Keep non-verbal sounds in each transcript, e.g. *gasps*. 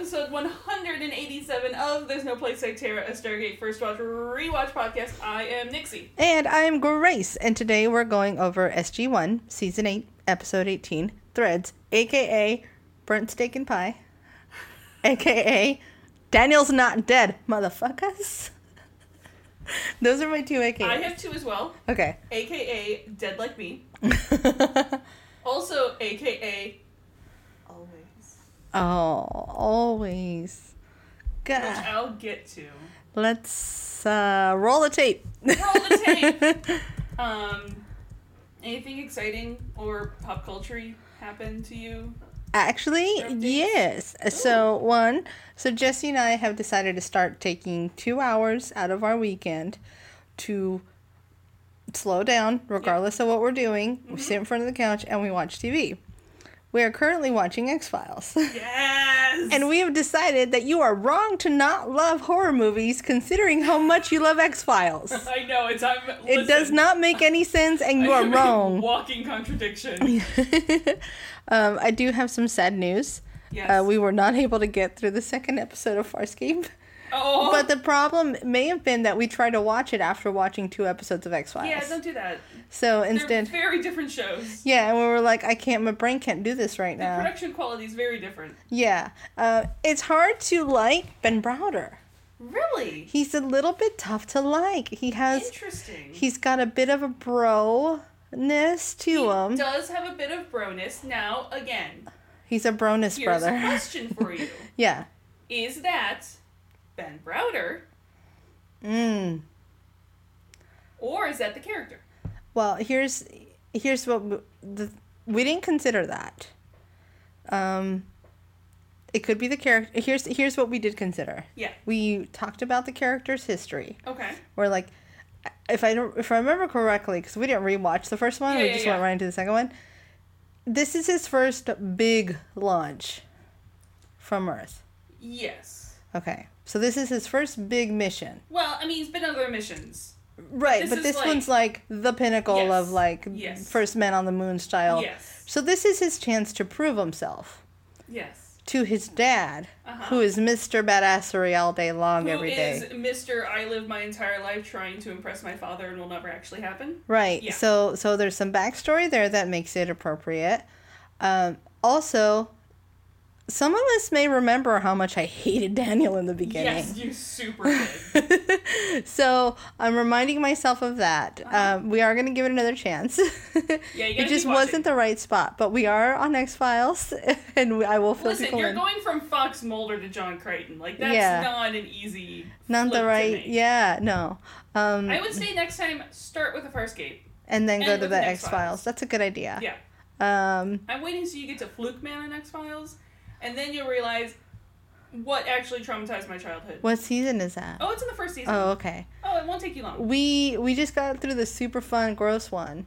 Episode 187 of There's No Place Like Terra, a Stargate First Watch Rewatch podcast. I am Nixie. And I'm Grace, and today we're going over SG1, Season 8, Episode 18, Threads, aka Burnt Steak and Pie, aka Daniel's Not Dead, motherfuckers. *laughs* Those are my two AKAs. I have two as well, Okay. aka Dead Like Me. *laughs* Also, aka. Oh, always. Which I'll get to. Let's uh, roll the tape. Roll the tape! *laughs* Um, anything exciting or pop culture happen to you? Actually, yes. So, one, so Jesse and I have decided to start taking two hours out of our weekend to slow down, regardless of what we're doing. We sit in front of the couch and we watch TV. We are currently watching X Files. *laughs* Yes! and we have decided that you are wrong to not love horror movies considering how much you love X Files. *laughs* I know, it's. I'm, It does not make any sense and you are *laughs* wrong. Walking contradiction. um, I do have some sad news. Yes. Uh, we were not able to get through the second episode of Farscape. oh, But the problem may have been that we tried to watch it after watching two episodes of X Files. yeah, don't do that. So They're instead, very different shows. yeah, and we were like, I can't, my brain can't do this right The now. production quality is very different. Yeah, uh, it's hard to like Ben Browder. Really? He's a little bit tough to like. He has, Interesting. he's got a bit of a bro ness to he him. does have a bit of broness. Now, again, He's a broness here's a brother. question for *laughs* you: yeah. Is that Ben Browder, Mm. or is that the character? Well, here's here's what w- the we didn't consider that. Um, it could be the character. Here's here's what we did consider. Yeah. We talked about the character's history. Okay. We're like, if I don't, if I remember correctly, because we didn't rewatch the first one, Yeah, we yeah, just yeah. went right into the second one. This is his first big launch from Earth. Yes. Okay, so this is his first big mission. Well, I mean, he's been on other missions. Right, This but this like- one's like the pinnacle Yes, of like yes. first man on the moon style. Yes. So this is his chance to prove himself Yes. to his dad, Uh-huh. who is Mr. Badassery all day long, Who every day. is Mr. I live my entire life trying to impress my father and will never actually happen? Right. Yeah. So so there's some backstory there that makes it appropriate. Um, also, some of us may remember how much I hated Daniel in the beginning. Yes, you super *laughs* did. so I'm reminding myself of that. Uh-huh. Um, we are going to give it another chance. Yeah, *laughs* you it just wasn't the right spot, but we are on X Files, *laughs* and we, I will fill Listen, people you're in. going from Fox Mulder to John Crichton. Like that's Yeah. not an easy. Not the right. Yeah. No. Um, I would say next time start with a Farscape. and then go to the the X Files. X-Files. That's a good idea. Yeah. Um, I'm waiting so you get to Fluke Man on X Files, and then you'll realize what actually traumatized my childhood. what season is that? Oh, it's in the first season. Oh, okay. Oh, it won't take you long. We we just got through the super fun gross one,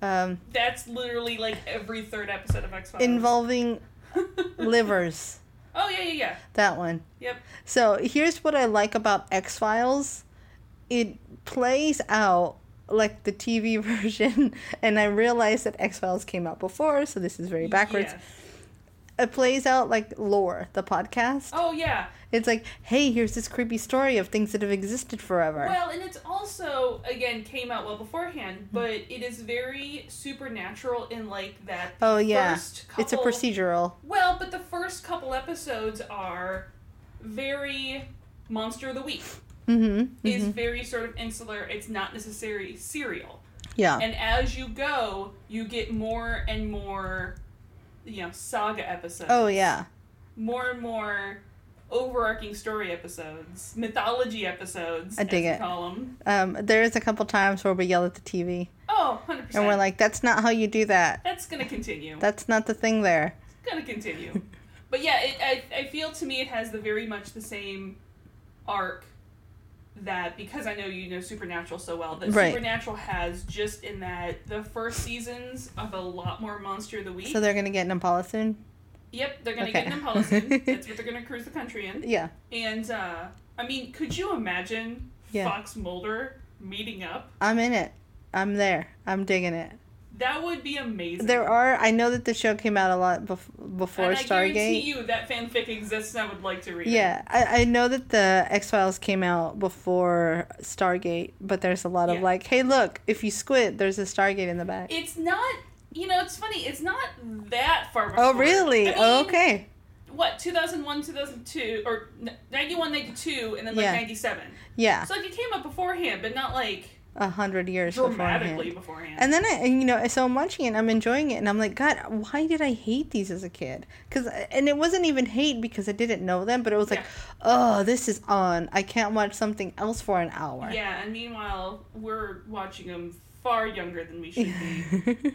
um, That's literally like every third episode of X Files. involving *laughs* livers. Oh yeah, yeah, yeah. That one. Yep. So here's what I like about X Files. It plays out like the TV *laughs* version, and I realize that X Files came out before, so this is very backwards. Yes. It plays out like Lore, the podcast. Oh yeah. It's like, hey, here's this creepy story of things that have existed forever. Well, and it's also again came out well beforehand, Mm-hmm. but it is very supernatural in like that. oh yeah, first it's a procedural. Well, but the first couple episodes are very monster of the week. Mm-hmm. Is very sort of insular. It's not necessarily serial. Yeah. And as you go, you get more and more, you know, saga episodes. oh yeah. More and more overarching story episodes, mythology episodes. I dig it. Call 'em. Um, there's a couple times where we yell at the TV, Oh, 100%. and we're like, "That's not how you do that. That's gonna continue. That's not the thing there." It's gonna continue. but yeah, it, I, I feel to me it has the very much the same arc that because I know you know Supernatural so well, that Right. Supernatural has just in that the first seasons of a lot more Monster of the Week. So they're gonna get Impala soon. yep, they're gonna Okay. get Impala soon. *laughs* That's what they're gonna cruise the country in. Yeah. And uh, I mean, could you imagine Yeah. Fox Mulder meeting up? I'm in it. I'm there. I'm digging it. That would be amazing. There are. I know that the show came out a lot bef- before and I guarantee Stargate. you that fanfic exists. and I would like to read it. Yeah, I, I know that the X Files came out before Stargate, but there's a lot of like, hey, look, if you squint, there's a Stargate in the back. It's not. You know, it's funny. It's not that far before. oh, really? I oh, okay. What 2001, 2002, or n- 91, 92, and then like Yeah. 97. Yeah, So like it came up beforehand, but not like a hundred years beforehand. beforehand. And then I, you know, so I'm watching it, and I'm enjoying it, and I'm like, God, why did I hate these as a kid? Because, and it wasn't even hate because I didn't know them, but it was like, Yeah. oh, this is on. I can't watch something else for an hour. yeah, and meanwhile we're watching them far younger than we should be. *laughs*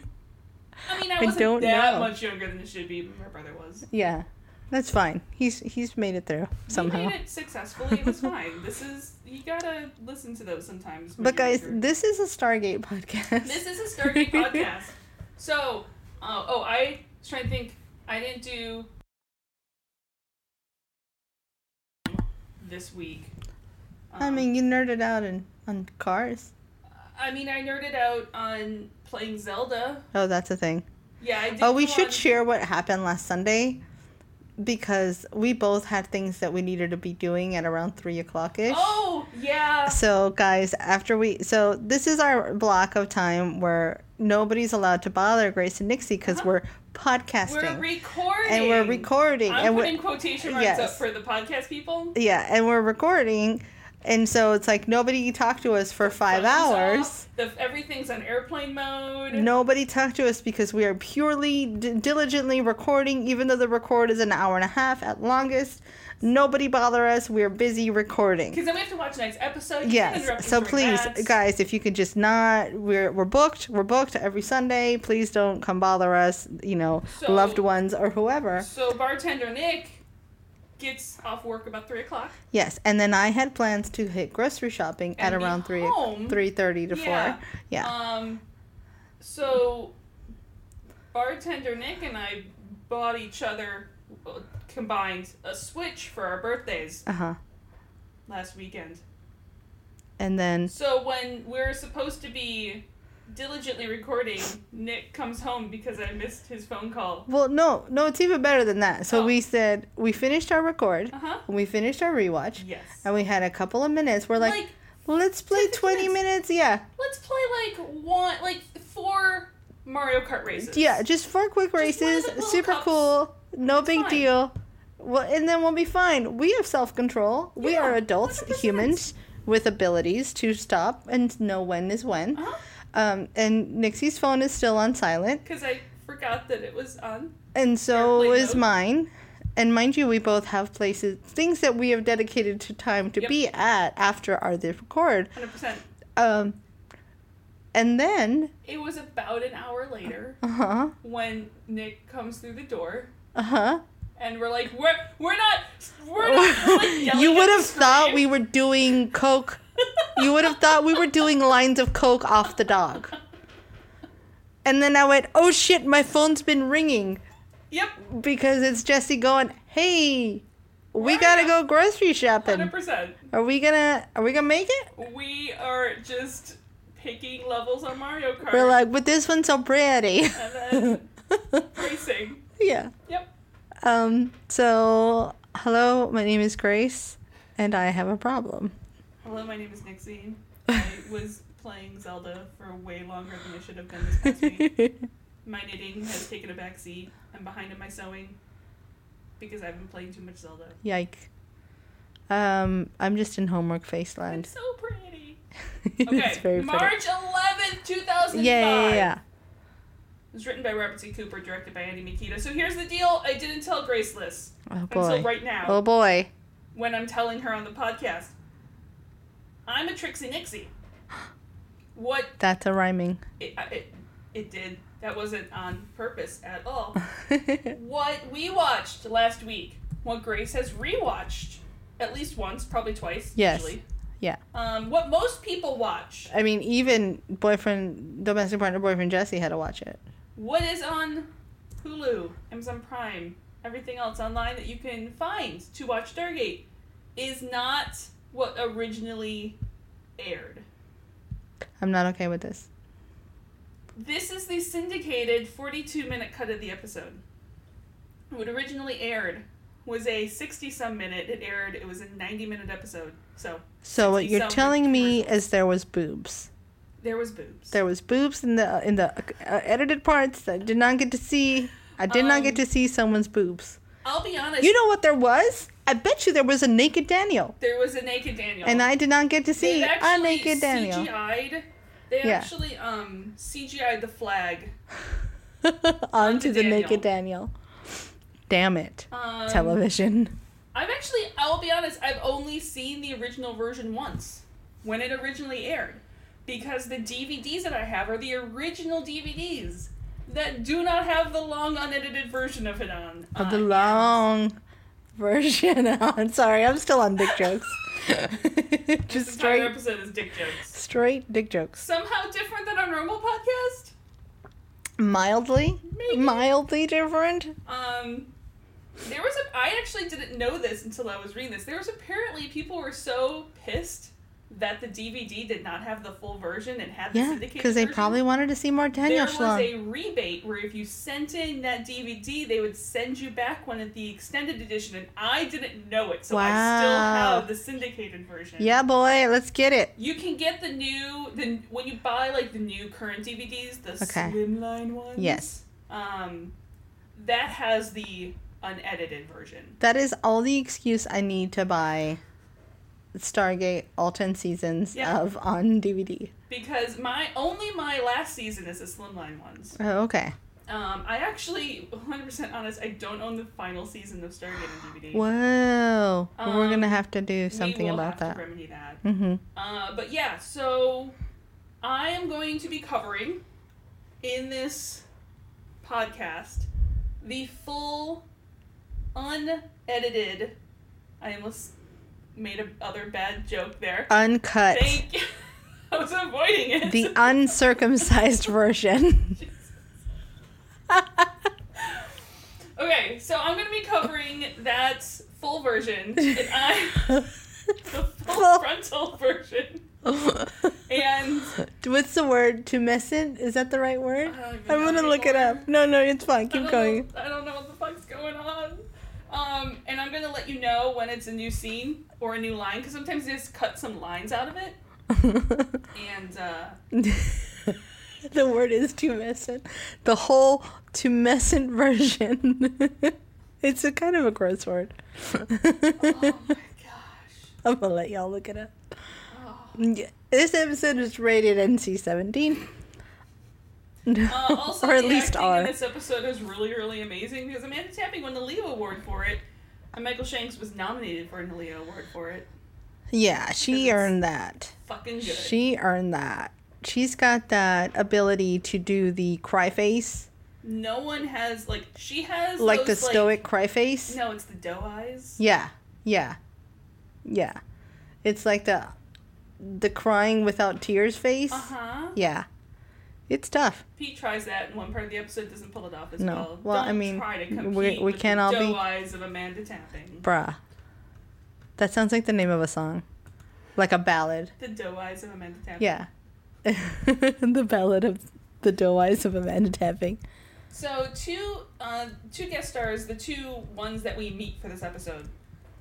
I mean, I I wasn't don't that know. much younger than I should be, but my brother was. yeah, that's fine. He's he's made it through somehow. He made it successfully. It was fine. This is you gotta listen to those sometimes. But guys, younger. this is a Stargate podcast. This is a Stargate *laughs* podcast. So, uh, oh, I was trying to think. I didn't do this week. I Um, mean, you nerded out in, on cars. I mean, I nerded out on playing Zelda. Oh, that's a thing. Yeah, I did. Oh, we should on- share what happened last Sunday because we both had things that we needed to be doing at around three o'clock ish. Oh, yeah. So, guys, after we, so this is our block of time where nobody's allowed to bother Grace and Nixie because Uh-huh. we're podcasting. We're recording. and we're recording I'm and putting quotation marks up Yes. for the podcast people. yeah, and we're recording, and so it's like nobody talked to us for five hours. off, The, everything's on airplane mode. Nobody talked to us because we are purely d- diligently recording, even though the record is an hour and a half at longest. Nobody bother us. We're busy recording. Because then we have to watch the next episode. Yes. So please, ads. guys, if you could just not, we're we're booked. We're booked every Sunday. Please don't come bother us. You know, So- loved ones or whoever. So bartender Nick gets off work about three o'clock. Yes. And then I had plans to hit grocery shopping at And be around three three thirty to Yeah. four. Yeah. Um, so bartender Nick and I bought each other uh, combined a Switch for our birthdays Uh huh. last weekend. And then So when we're supposed to be diligently recording, Nick comes home because I missed his phone call. well, no, no, it's even better than that. So Oh. we said we finished our record. Uh huh. We finished our rewatch. Yes. And we had a couple of minutes. We're like, like let's play 20 minutes. minutes. Yeah. let's play like one, like four Mario Kart races. Yeah, just four quick of races. Super cups. cool. No It's big fine. deal. Well, and then we'll be fine. We have self control. We are adults, 100%. humans with abilities to stop and know when is when. Uh-huh. Um, and Nixie's phone is still on silent, Because I forgot that it was on. and so is mode. mine. And mind you, we both have places, things that we have dedicated to time to Yep. be at after our record. 100%. Um, and then, It was about an hour later uh huh, when Nick comes through the door. uh huh. And we're like, we're we're not, we're *laughs* not. We're like you would have thought we were doing coke. You would have thought we were doing lines of coke off the dog. And then I went, "Oh shit, my phone's been ringing Yep, because it's Jesse going, "Hey, we Where got to ya?" go grocery shopping. hundred percent. Are we to are we to make it?" We are just picking levels on Mario Kart. We're like, "But this one's so pretty." and *laughs* then racing. yeah. Yep. Um so hello, my name is Grace and I have a problem. Hello, my name is Nixie. I *laughs* was playing Zelda for way longer than I should have been this past week. *laughs* My knitting has taken a back seat. I'm behind in my sewing because I've been playing too much Zelda. Yike. Um, I'm just in homework face It's land. so pretty. *laughs* it's Okay. March 11th, 2005. Yeah, yeah, yeah. It was written by Robert C. Cooper, directed by Andy Mikita. So here's the deal I didn't tell Grace this Oh until boy. right now Oh boy. when I'm telling her on the podcast. I'm a Trixie Nixie. What That's a rhyming. it, it, it did, that wasn't on purpose at all. *laughs* what we watched last week, what Grace has rewatched at least once, probably twice, Yes. usually, Yeah. Um, what most people watch. I mean, even boyfriend, domestic partner, boyfriend Jesse had to watch it. What is on Hulu, Amazon Prime, everything else online that you can find to watch Stargate is not what originally aired. I'm not okay with this. This is the syndicated 42 minute cut of the episode. What originally aired was a 60 some minute. It aired, it was a 90 minute episode. So So what you're telling me is there was boobs. there was boobs. There was boobs in the in the uh, edited parts that I did not get to see. I did not get Um, to see someone's boobs. I'll be honest. You know what there was? I bet you there was a naked Daniel, there was a naked Daniel. and I did not get to see a naked Daniel CGI'd. They Yeah. actually um CGI'd the flag. *laughs* onto the Daniel. naked Daniel. Damn it, Um, television. I've actually, I'll be honest, I've only seen the original version once when it originally aired. Because the DVDs that I have are the original DVDs that do not have the long unedited version of it on. Of uh, the long version. *laughs* I'm sorry, I'm still on dick jokes. *laughs* Just entire straight, episode is dick jokes. straight dick jokes. Somehow different than our normal podcast. Mildly, Maybe. mildly different. Um, there was a. I actually didn't know this until I was reading this. There was apparently people were so pissed that the DVD did not have the full version and had the Yeah, syndicated because they version. probably wanted to see more Daniel there was a rebate where if you sent in that DVD, they would send you back one at the extended edition, and I didn't know it, so I still have the syndicated version. Yeah, boy, let's get it. You can get the new the when you buy like the new current DVDs, the Okay. slimline ones. Yes. Um, that has the unedited version. That is all the excuse I need to buy Stargate all 10 seasons Yeah. of on DVD. Because my only my last season is the slimline ones. Oh, okay. Um, I actually, 100% honest, I don't own the final season of Stargate on DVD. Whoa. We're going to Um, have to do We something will about have that. To remedy that. Mm-hmm. Uh, but yeah, so I am going to be covering in this podcast the full unedited. I almost made a other bad joke there. Uncut. Thank you. *laughs* I was avoiding it. the *laughs* uncircumcised version. *laughs* okay, so I'm going to be covering that full version, and I the full Full- frontal version, and What's the word? To Tumescent? Is that the right word? I I'm to look it up. No, no, it's fine. Keep don't going. Know, I don't know what the fuck's going on. Um, and I'm gonna let you know when it's a new scene or a new line because sometimes they just cut some lines out of it. *laughs* And uh, the word is tumescent. The whole tumescent version. *laughs* it's a kind of a gross word. oh *laughs* my gosh. I'm gonna let y'all look it up. Oh. Yeah, This episode is rated NC-17. *laughs* Uh, also, or at the least in this episode is really, really amazing because Amanda Tapping won the Leo Award for it, and Michael Shanks was nominated for an Leo Award for it. Yeah, she earned that. Fucking good. She earned that. She's got that ability to do the cry face, no one has like she has like the those, stoic cry face. No, it's the doe eyes. Yeah, yeah, yeah. It's like the the crying without tears face. Uh huh. Yeah, it's tough. Pete tries that in one part of the episode, doesn't pull it off as No. well. Well, I Don't mean, try to we- we can't the all be- eyes of Amanda Tapping. Bruh. That sounds like the name of a song. Like a ballad. The doe eyes of Amanda Tapping. Yeah. *laughs* the ballad of the doe eyes of Amanda Tapping. So two uh, two guest stars, the two ones that we meet for this episode.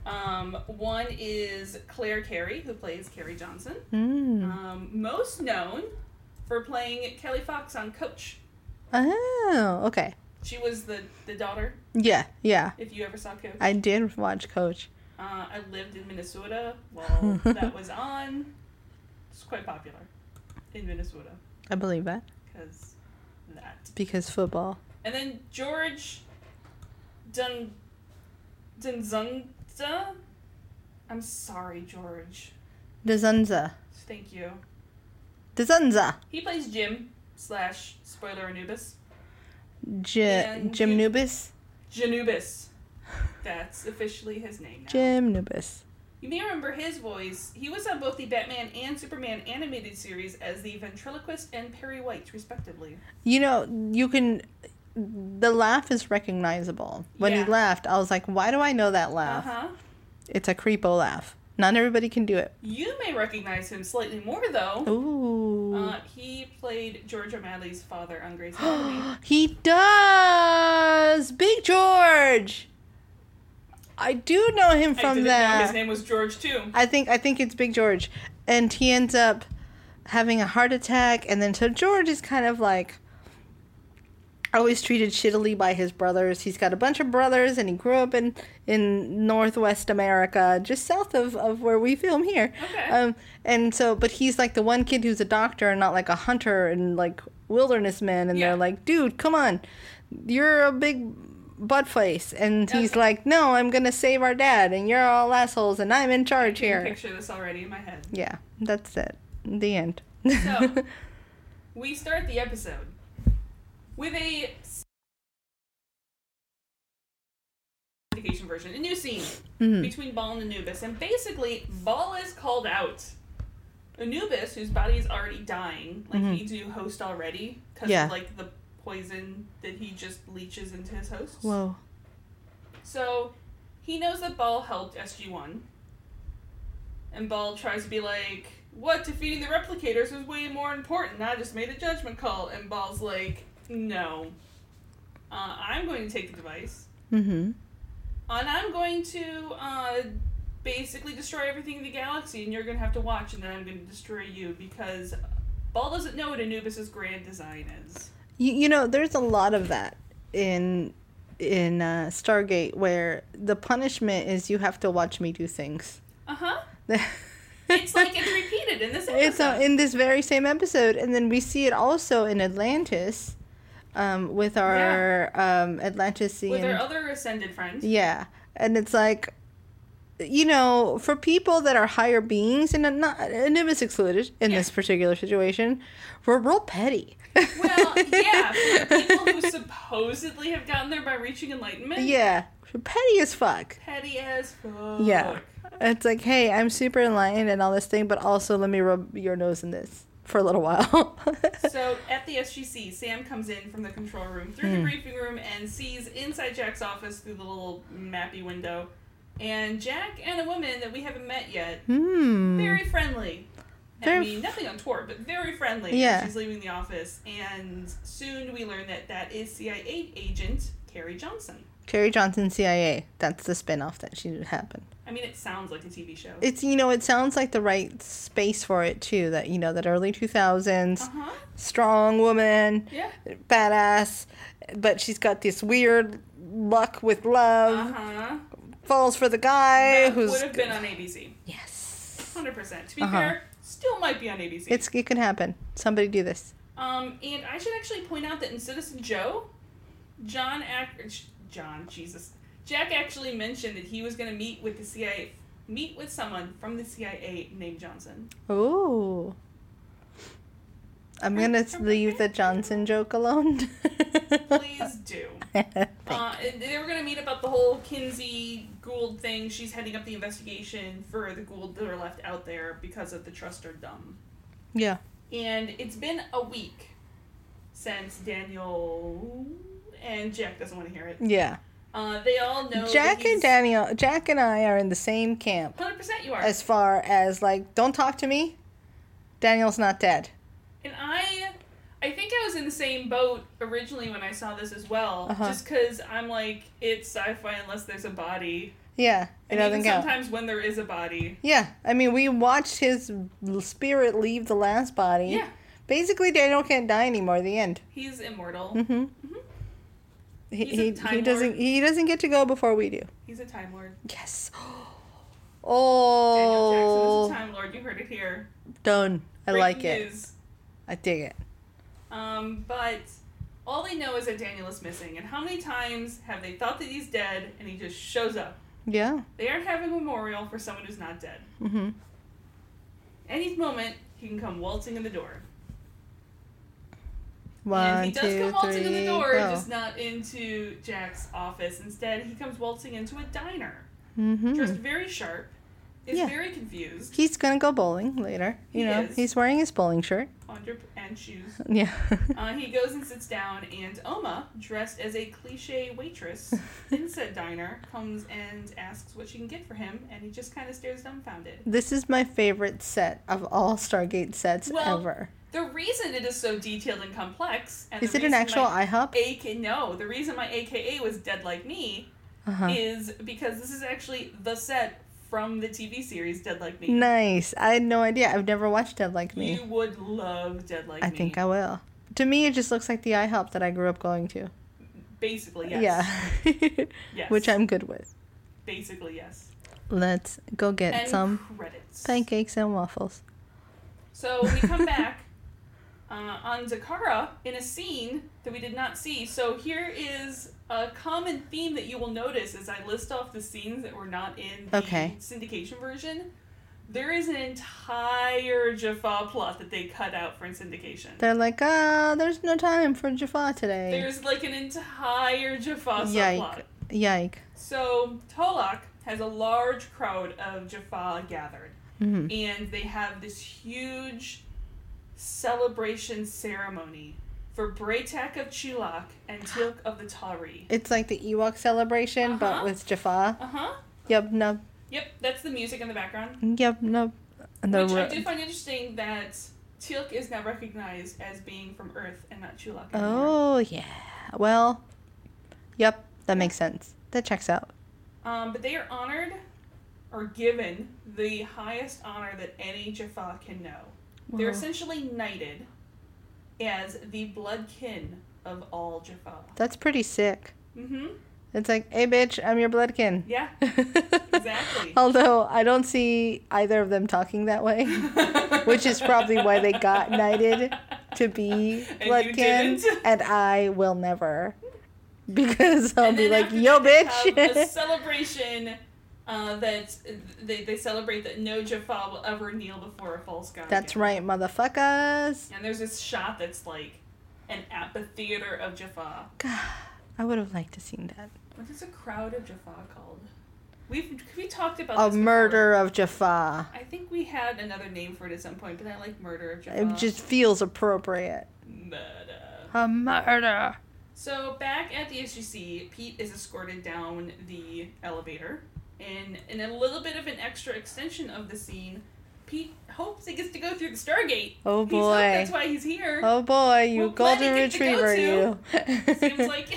Um, one is Clare Carey, who plays Carrie Johnson. Mm. Um, most known for playing Kelly Fox on Coach. Oh, okay. She was the, the daughter, Yeah, yeah. if you ever saw Coach. I did watch Coach. Uh, I lived in Minnesota while *laughs* that was on. It's quite popular in Minnesota I believe that. because that. Because football. And then George Dun Dunzunza. I'm sorry, George. Dezunza. Thank you. Dezunza. He plays Jim slash spoiler Anubis. J- Jim you- Nubis. Janubis. That's officially his name now. Jim Nubis. You may remember his voice. He was on both the Batman and Superman animated series as the ventriloquist and Perry White, respectively. You know, you can. The laugh is recognizable. When Yeah. he laughed, I was like, "Why do I know that Uh laugh?" huh. It's a creepo laugh. Not everybody can do it. You may recognize him slightly more, though. Ooh. Uh, he played George O'Malley's father on Grey's *gasps* Anatomy. he does, Big George. I do know him I from didn't know that. his name was George, too. I think I think it's Big George, and he ends up having a heart attack, and then so George is kind of like always treated shittily by his brothers. He's got a bunch of brothers, and he grew up in in Northwest America, just south of of where we film here. Okay. Um, and so, but he's like the one kid who's a doctor and not like a hunter and like wilderness man, and Yeah. they're like, dude, come on, you're a big butt face and he's like no i'm gonna save our dad and you're all assholes and i'm in charge I here picture this already in my head. yeah, that's it. The end. So- *laughs* We start the episode with a syndication version, a new scene Mhm. between Ba'al and Anubis, and basically Ba'al is called out. Anubis, whose body is already dying, like Mhm. he do host already, because Yeah. of like the poison that he just leeches into his hosts. Whoa. So he knows that Ba'al helped SG1. And Ba'al tries to be like, What? Defeating the replicators was way more important. I just made a judgment call. And Ba'al's like, No. Uh, I'm going to take the device. Mm-hmm. And I'm going to uh, basically destroy everything in the galaxy. And you're going to have to watch. And then I'm going to destroy you. Because Ba'al doesn't know what Anubis's grand design is. You, you know, there's a lot of that in in uh, Stargate where the punishment is you have to watch me do things. Uh huh. *laughs* It's like it's repeated in this episode. It's uh, in this very same episode, and then we see it also in Atlantis, um, with our um, Atlantean. With our other ascended friends. Yeah, and it's like, you know, for people that are higher beings, and not Anubis excluded in Yeah. this particular situation, we're real petty. Well, *laughs* yeah, people who supposedly have gotten there by reaching enlightenment. yeah, petty as fuck. Petty as fuck. Yeah, it's like, hey, I'm super enlightened and all this thing, but also let me rub your nose in this for a little while. *laughs* So at the SGC, Sam comes in from the control room through Hmm. the briefing room and sees inside Jack's office through the little mappy window. And Jack and a woman that we haven't met yet, hmm. very friendly. I mean, nothing untoward, but very friendly. Yeah. She's leaving the office, and soon we learn that that is CIA agent Carrie Johnson. Carrie Johnson, CIA. That's the spinoff that should happen. I mean, it sounds like a TV show. It's you know, it sounds like the right space for it too. That you know, that early two thousands, Uh huh. strong woman, Yeah. badass, but she's got this weird luck with love. Uh huh. Falls for the guy That who's would have been on ABC. yes. Hundred percent. To be Uh-huh. fair, still might be on ABC. It's it can happen. Somebody do this. um, and I should actually point out that in Citizen Joe, John Ac- John Jesus Jack actually mentioned that he was going to meet with the CIA, meet with someone from the CIA named Johnson. Ooh. I'm gonna leave the Johnson joke alone. Please do. *laughs* Uh, they were going to meet about the whole Kinsey Goa'uld thing. She's heading up the investigation for the Goa'uld that are left out there because of the trust are dumb. yeah. And it's been a week since Daniel and Jack doesn't want to hear it. Yeah. Uh, they all know. Jack and Daniel, Jack and I are in the same camp Hundred percent, you are. as far as like, don't talk to me. Daniel's not dead. and I, I think I was in the same boat originally when I saw this as well. Uh-huh. Just because I'm like, it's sci-fi unless there's a body, Yeah, it and doesn't count. sometimes when there is a body. Yeah, I mean, we watched his spirit leave the last body. Yeah, Basically, Daniel can't die anymore. The end. he's immortal. Mm-hmm. He, he, he doesn't Lord. he doesn't get to go before we do. He's a time lord. Yes. Oh. *gasps* Daniel Jackson Oh, is a time lord. You heard it here. done. I like it. news. I dig it. Um, but all they know is that Daniel is missing. And how many times have they thought that he's dead and he just shows up? Yeah. They aren't having a memorial for someone who's not dead. Mm-hmm. Any moment, he can come waltzing in the door. One, and he does two, come waltzing in the door, go. just not into Jack's office. Instead, he comes waltzing into a diner, Mm-hmm. dressed very sharp, is Yeah. very confused. He's gonna go bowling later. You He know, is. he's wearing his bowling shirt. Under and shoes. *laughs* Yeah. Uh, he goes and sits down, and Oma, dressed as a cliche waitress *laughs* in said diner, comes and asks what she can get for him, and he just kind of stares dumbfounded. this is my favorite set of all Stargate sets Well, ever. The reason it is so detailed and complex, and Is it an actual IHOP? AK, no, the reason my AKA was Dead Like Me Uh-huh. is because this is actually the set from the TV series Dead Like Me. Nice. I had no idea. I've never watched Dead Like Me. You would love Dead Like I Me. I think I will. To me, it just looks like the IHOP that I grew up going to. Basically, yes. Yeah. Yes. *laughs* Which I'm good with. Basically, yes. Let's go get and some credits. pancakes and waffles. So we come back uh, on Dakara in a scene that we did not see. So here is a common theme that you will notice as I list off the scenes that were not in the Okay. syndication version. There is an entire Jaffa plot that they cut out for syndication. They're like, ah, there's no time for Jaffa today. There's like an entire Jaffa Yike. subplot. Yike. So Tolak has a large crowd of Jaffa gathered. hmm and they have this huge celebration ceremony for Bra'tac of Chulak and *gasps* Teal'c of the Tau'ri. It's like the Ewok celebration, but Uh-huh. with Jaffa. Uh huh. Yep, no. Yep, that's the music in the background. Yep, no. And Which I do find interesting that Teal'c is now recognized as being from Earth and not Chulak. Oh, yeah. Well, yep, that makes sense. That checks out. Um, but they are honored or given the highest honor that any Jaffa can know. They're Wow. essentially knighted as the blood kin of all Jaffa. That's pretty sick. Mm-hmm. It's like, hey, bitch, I'm your bloodkin. Yeah, *laughs* exactly. Although I don't see either of them talking that way, *laughs* which is probably why they got knighted to be And you bloodkin, didn't? and I will never, because I'll And be like, yo, that, have a bitch. celebration uh, that they, they celebrate that no Jaffa will ever kneel before a false god. That's again. right, motherfuckers. And there's this shot that's like an amphitheater of Jaffa. God, I would have liked to seen that. What is a crowd of Jaffa called? We've we talked about A before. murder of Jaffa. I think we had another name for it at some point, but I like murder of Jaffa. It just feels appropriate. Murder. A murder. So back at the SGC, Pete is escorted down the elevator, and in a little bit of an extra extension of the scene, Pete hopes he gets to go through the Stargate. Oh boy. that's why he's here. Oh boy, you Well, golden he gets to go retriever, you. Seems *laughs* like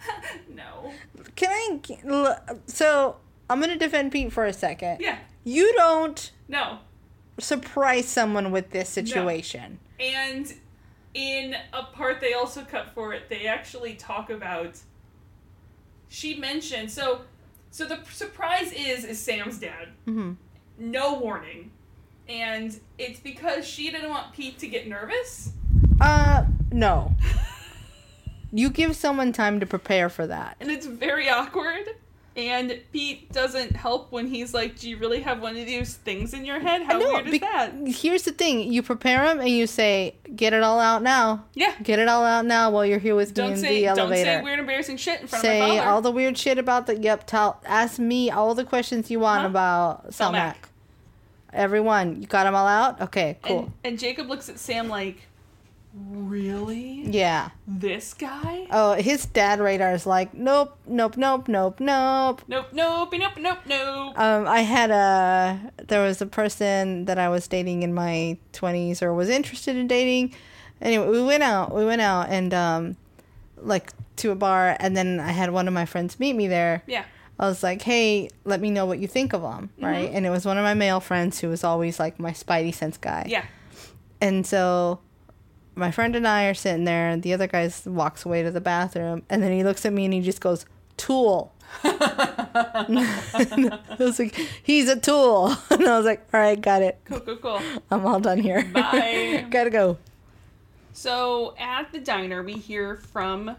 *laughs* no. Can I? So I'm gonna defend Pete for a second. Yeah, You don't no. surprise someone with this situation. And in a part they also cut for it, they actually talk about. She mentioned so, so the surprise is is Sam's dad. hmm no warning. And it's because she didn't want Pete to get nervous. Uh, no. *laughs* You give someone time to prepare for that. And it's very awkward. And Pete doesn't help when he's like, Do you really have one of those things in your head? How No, weird is be- that? Here's the thing: you prepare him and you say, "Get it all out now. Yeah. Get it all out now while you're here with me Don't in say the don't say weird embarrassing shit in front of Say my father. all the weird shit about the. Yep. Tell. Ask me all the questions you want Huh? about Selmak. Selmak. Everyone, you got them all out. Okay. Cool. and, and Jacob looks at Sam like, Really? yeah. This guy? Oh, his dad radar is like, nope, nope, nope, nope, nope. Nope, nope, nope, nope, nope. Um, I had a there was a person that I was dating in my twenties or was interested in dating. Anyway, we went out. We went out and um, like to a bar, and then I had one of my friends meet me there. Yeah. I was like, "Hey, let me know what you think of them," right? And it was one of my male friends who was always like my spidey sense guy. Yeah. And so my friend and I are sitting there, and the other guy walks away to the bathroom, and then he looks at me and he just goes, "Tool." *laughs* I was like, "He's a tool," *laughs* and I was like, "All right, got it. Cool, cool, cool. I'm all done here. Bye. *laughs* Gotta go." So at the diner, we hear from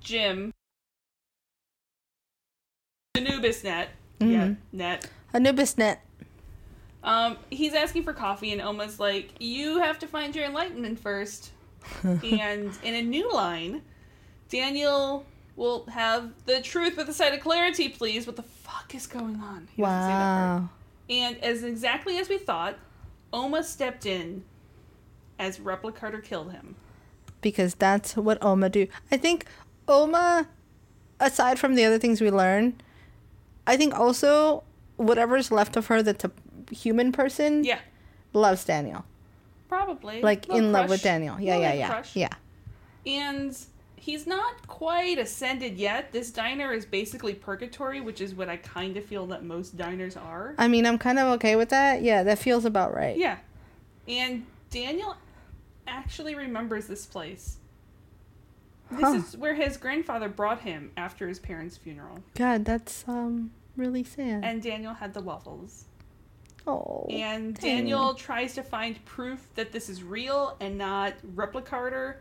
Jim. Anubis Net. Yeah, Mhm. Net. Anubis net. Um, he's asking for coffee, and Oma's like, "You have to find your enlightenment first. *laughs* and in a new line, Daniel will have the truth with a sight of clarity, please. What the fuck is going on? He doesn't say that part. Wow. And as exactly as we thought, Oma stepped in as Replicarter killed him. because that's what Oma do. I think Oma, aside from the other things we learn, I think also whatever's left of her that's a human person Yeah, loves Daniel. probably. Like Little in love with Daniel. Yeah, Little yeah, yeah. crush. Yeah. And he's not quite ascended yet. This diner is basically purgatory, which is what I kind of feel that most diners are. I mean, I'm kind of okay with that. Yeah, that feels about right. Yeah. And Daniel actually remembers this place. This Huh. is where his grandfather brought him after his parents' funeral. God, that's um really sad. And Daniel had the waffles. Oh. And. Daniel tries to find proof that this is real and not Replicarter.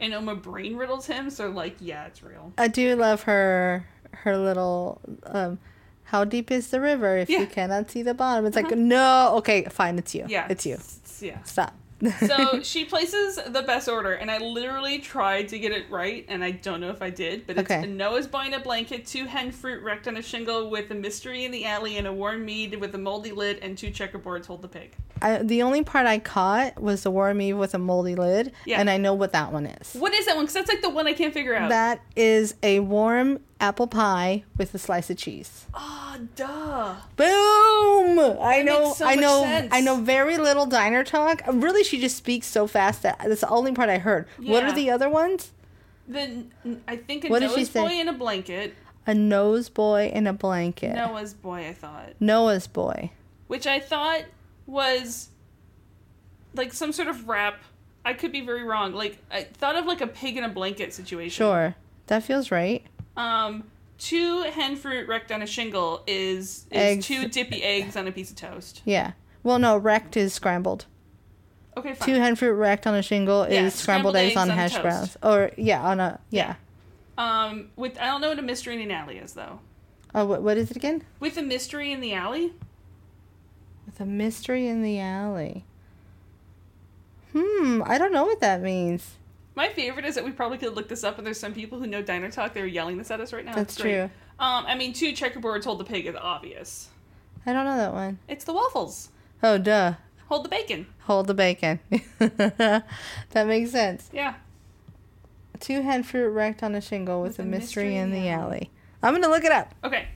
And Oma brain riddles him, so like, yeah, it's real. I do love her her little um how deep is the river if Yeah. you cannot see the bottom? It's like Uh-huh. no, okay, fine, it's you. Yeah. It's you. it's- yeah. Stop. *laughs* So she places the best order, and I literally tried to get it right, and I don't know if I did, but it's Okay. Noah's buying a blanket, two hen fruit wrecked on a shingle with a mystery in the alley, and a warm mead with a moldy lid, and two checkerboards hold the pig. I, the only part I caught was the warm mead with a moldy lid, Yeah. and I know what that one is. What is that one? Because that's like the one I can't figure out. That is a warm apple pie with a slice of cheese. Ah, duh. Boom! I know, so I know, sense. I know very little diner talk. Really, she just speaks so fast that that's the only part I heard. What are the other ones? The I think a What did she Noah's say? boy in a blanket. A nose boy in a blanket. Noah's boy, I thought, Noah's boy. which I thought was like some sort of rap. I could be very wrong. Like I thought of like a pig in a blanket situation. Sure, that feels right. Um, two hen fruit wrecked on a shingle is, is Eggs. two dippy eggs on a piece of toast. Yeah. Well, no, wrecked is scrambled. Okay, fine. Two hen fruit wrecked on a shingle Yeah, is scrambled, scrambled eggs, eggs on on hash toast. browns. Or yeah, on a yeah. Um, with I don't know what a mystery in the alley is though. Oh, what, what is it again? With a mystery in the alley, With a mystery in the alley. Hmm, I don't know what that means. My favorite is that we probably could look this up, and there's some people who know diner talk. They're yelling this at us right now. That's It's true. Um, I mean, two checkerboards hold the pig is obvious. I don't know that one. It's the waffles. Oh, duh. Hold the bacon. Hold the bacon. *laughs* that makes sense. Yeah. Two hen fruit wrecked on a shingle with, With a mystery, mystery in the alley. alley. I'm gonna look it up. Okay.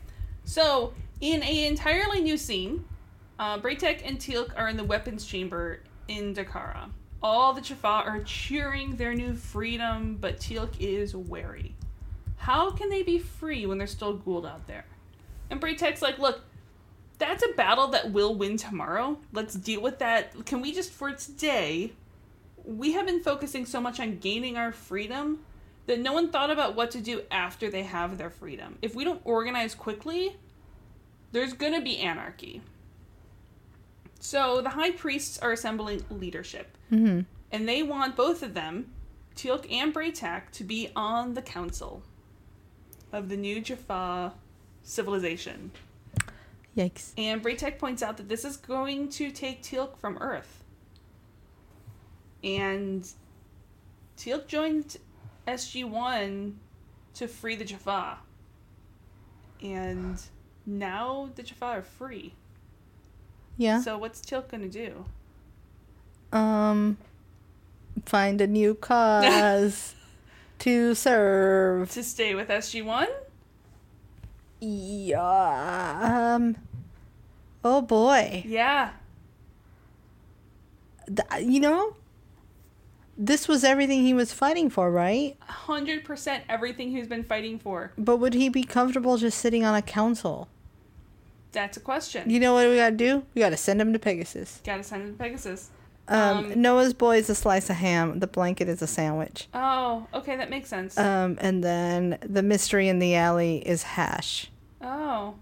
So, in a entirely new scene, uh, Bra'tac and Teal'c are in the weapons chamber in Dakara. All the Jaffa are cheering their new freedom, but Teal'c is wary. How can they be free when there's still Goa'uld out there? And Bra'tac's like, look, that's a battle that we'll win tomorrow. Let's deal with that. Can we just, for today, we have been focusing so much on gaining our freedom that no one thought about what to do after they have their freedom. If we don't organize quickly, there's gonna be anarchy. So the high priests are assembling leadership, Mm-hmm. and they want both of them, Teal'c and Bra'tac, to be on the council of the new Jaffa civilization. Yikes. And Bra'tac points out that this is going to take Teal'c from Earth. And Teal'c joined SG1 to free the Jaffa. And now the Jaffa are free. Yeah. So what's Teal'c gonna do? Um, find a new cause *laughs* to serve. To stay with SG1? Yeah. Um. Oh boy. Yeah. Th- you know, this was everything he was fighting for, right? 100% everything he's been fighting for. But would he be comfortable just sitting on a council? That's a question. You know what we gotta do? We gotta send him to Pegasus. Gotta send him to Pegasus. Um, Um, Noah's boy is a slice of ham. The blanket is a sandwich. Oh, okay, that makes sense. Um, and then the mystery in the alley is hash, oh,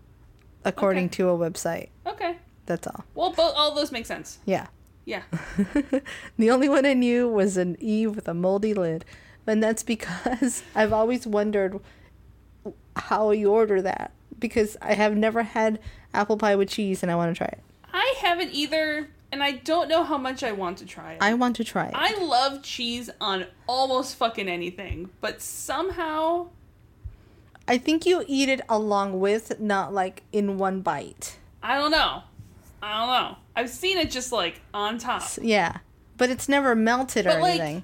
according Okay. to a website. okay. That's all. Well, both all those make sense. Yeah. Yeah. *laughs* the only one I knew was an Eve with a moldy lid. And that's because *laughs* I've always wondered how you order that. Because I have never had apple pie with cheese and I want to try it. I haven't either, and I don't know how much I want to try it. I want to try it. I love cheese on almost fucking anything, but somehow I think you eat it along with, not like in one bite. I don't know. I don't know. I've seen it just like on top. Yeah. But it's never melted or like, anything.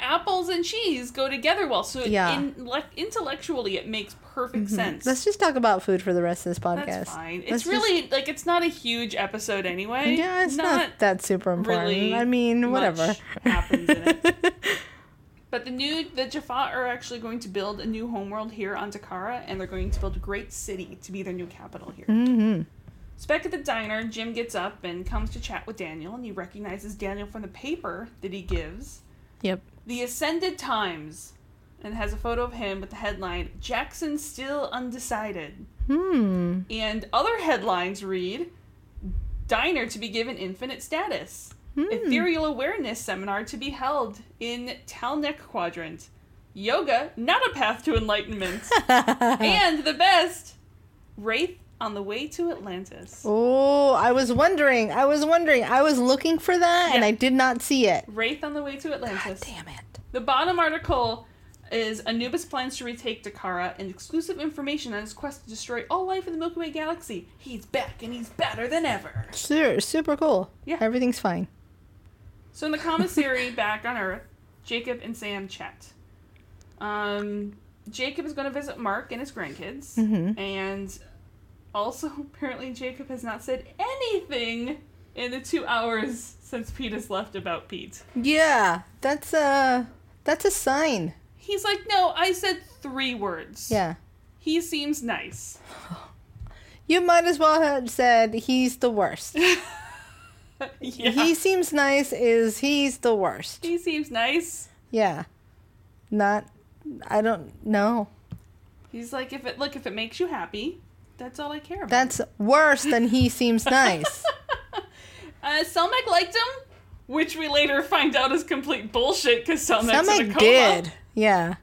Apples and cheese go together well, so Yeah. in, like, intellectually it makes perfect sense. Let's just talk about food for the rest of this podcast. That's fine. Let's It's really like it's not a huge episode anyway. yeah, it's not, that super important. really I mean, whatever. happens in it. *laughs* But the new the Jaffa are actually going to build a new homeworld here on Dakara, and they're going to build a great city to be their new capital here. Mm-hmm. So back at the diner, Jim gets up and comes to chat with Daniel, and he recognizes Daniel from the paper that he gives, Yep. The Ascended Times, and has a photo of him with the headline "Jackson still undecided." Hmm. And other headlines read Diner to be given infinite status. Ethereal awareness seminar to be held in Talnek Quadrant. Yoga, not a path to enlightenment. *laughs* and the best, Wraith on the way to Atlantis. Oh, I was wondering. I was wondering. I was looking for that and I did not see it. Wraith on the way to Atlantis. Damn it. The bottom article is Anubis plans to retake Dakara and exclusive information on his quest to destroy all life in the Milky Way galaxy. He's back and he's better than ever. Super, super cool. Yeah. Everything's fine. So in the commissary *laughs* back on Earth, Jacob and Sam chat. Um, Jacob is going to visit Mark and his grandkids, Mhm. and also *laughs* apparently Jacob has not said anything in the two hours since Pete has left about Pete. Yeah, that's a that's a sign. He's like, no, I said three words. Yeah. He seems nice. *sighs* You might as well have said he's the worst. *laughs* yeah. He seems nice is he's the worst. he seems nice. Yeah. Not I don't know. He's like, if it look, if it makes you happy, that's all I care about. That's worse than he seems nice. *laughs* Uh, Selmak liked him, which we later find out is complete bullshit because Selmak's in a coma. did. Yeah.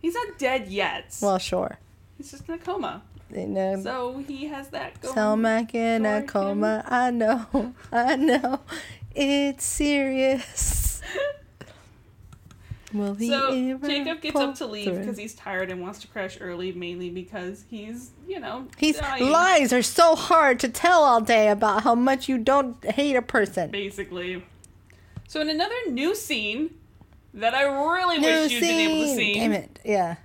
He's not dead yet. Well, sure. he's just in a coma. You know, So he has that going. Selmak in a for him. coma. I know. I know. It's serious. *laughs* Will he So Jacob gets up to leave because he's tired and wants to crash early, mainly because he's, you know, He's dying, lies are so hard to tell all day about how much you don't hate a person. basically. So in another new scene that I really New wish you'd been able to see, Damn it. Yeah.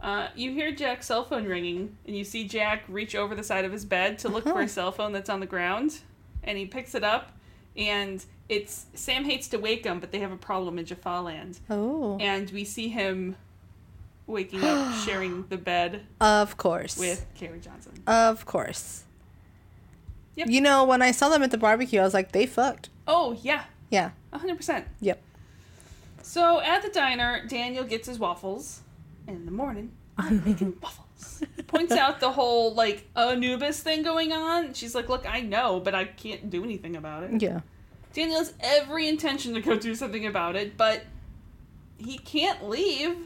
Uh, you hear Jack's cell phone ringing, and you see Jack reach over the side of his bed to look for Uh-huh. a cell phone that's on the ground, and he picks it up, and it's Sam hates to wake him, but they have a problem in Jaffa Land, Oh. and we see him waking up, *gasps* sharing the bed Of course. with Kerry Johnson. Of course. Yep. You know, when I saw them at the barbecue, I was like, they fucked. Oh yeah, Yeah. hundred percent. Yep. So at the diner, Daniel gets his waffles. and In the morning, I'm making *laughs* waffles. Points out the whole like Anubis thing going on. She's like, "Look, I know, but I can't do anything about it." Yeah. Daniel has every intention to go do something about it, but he can't leave.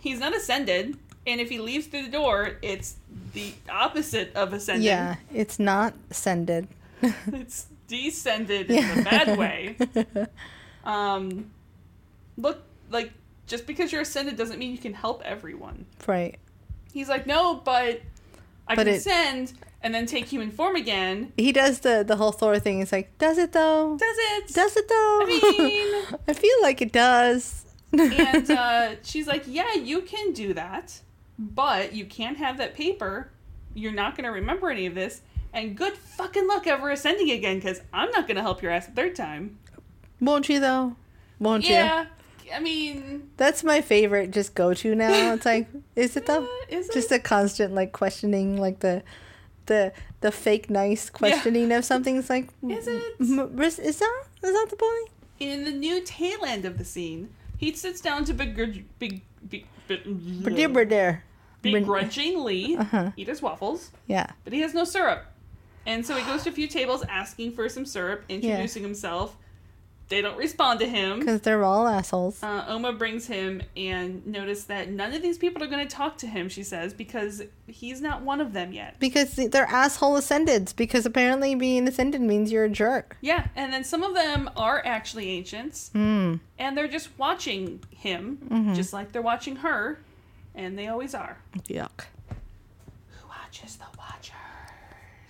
He's not ascended, and if he leaves through the door, it's the opposite of ascended. Yeah. It's not ascended. *laughs* it's descended in a bad way. *laughs* Um, look, like just because you're ascended doesn't mean you can help everyone. right. He's like, no, but I But can it- ascend and then take human form again. He does the the whole Thor thing. He's like, does it though? Does it? Does it though? I mean, *laughs* I feel like it does. and *laughs* uh, she's like, yeah, you can do that, but you can't have that paper. You're not going to remember any of this. And good fucking luck ever ascending again, because I'm not going to help your ass a third time. Won't you though? Won't you? Yeah, I mean, That's my favorite. Just go to now. It's like, is it though? *laughs* uh, is it? Just a constant like questioning, like the, the the fake nice questioning of something. It's like, *laughs* Is it? m- is that is that the point? In the new tail end of the scene, he sits down to begr- big, big, big, Bridibber there. begrudgingly *laughs* Uh-huh. eat his waffles, Yeah. but he has no syrup. And so he goes to a few tables asking for some syrup, introducing himself. They don't respond to him. Because they're all assholes. Uh, Oma brings him and notice that none of these people are going to talk to him, she says, because he's not one of them yet. Because they're asshole ascendeds. Because apparently being ascended means you're a jerk. Yeah, and then some of them are actually ancients, Hmm. and they're just watching him, Mm-hmm. just like they're watching her, and they always are. Yuck. Who watches the Watchers?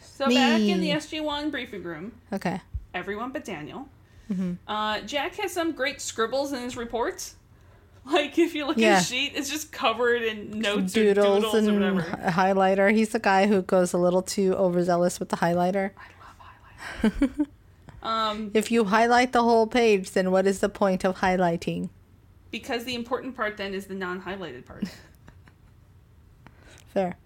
So back in the SG1 briefing room, Okay. everyone but Daniel. Mm-hmm. Uh, Jack has some great scribbles in his reports. *laughs* Like if you look Yeah. at his sheet, it's just covered in notes Doodles, doodles and or whatever. highlighter. He's the guy who goes a little too overzealous with the highlighter. I love *laughs* highlighting. um, If you highlight the whole page, then what is the point of highlighting? because the important part then is the non-highlighted part. *laughs* Fair.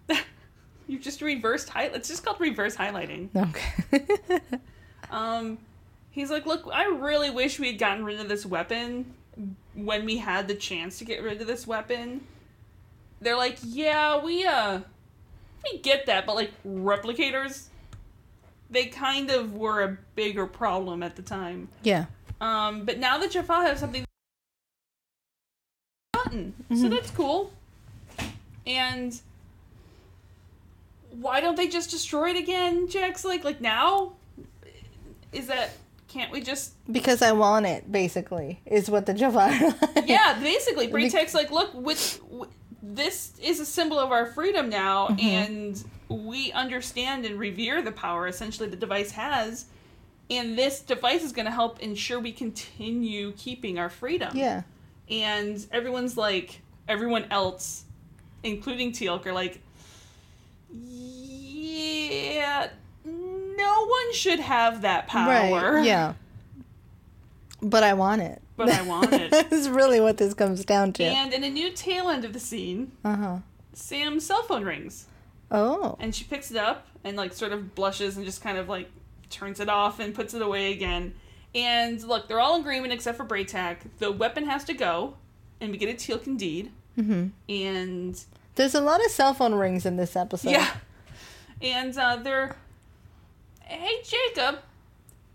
You just reversed highlight. It's just called reverse highlighting. Okay. Um, he's like, look, I really wish we had gotten rid of this weapon when we had the chance to get rid of this weapon. They're like, yeah, we uh, we get that, but like replicators, they kind of were a bigger problem at the time. yeah. Um, but now that Jaffa has something button, so that's cool. And why don't they just destroy it again? Jack's like, like now. Is that can't we just? Because I want it, basically, is what the Jafar. *laughs* Yeah, basically, Bra'tac's like, look, with, with this is a symbol of our freedom now, mm-hmm. and we understand and revere the power essentially the device has. And this device is going to help ensure we continue keeping our freedom. yeah. and everyone's like everyone else including teal'c are like yeah no one should have that power Right. Yeah. But I want it. But I want it. *laughs* That's really what this comes down to. and in a new tail end of the scene Uh huh. sam's cell phone rings Oh. and she picks it up and like sort of blushes and just kind of like turns it off and puts it away again and look they're all in agreement except for Bra'tac. the weapon has to go and we get a teal'c indeed hmm and There's a lot of cell phone rings in this episode. Yeah. And uh, they're, hey Jacob,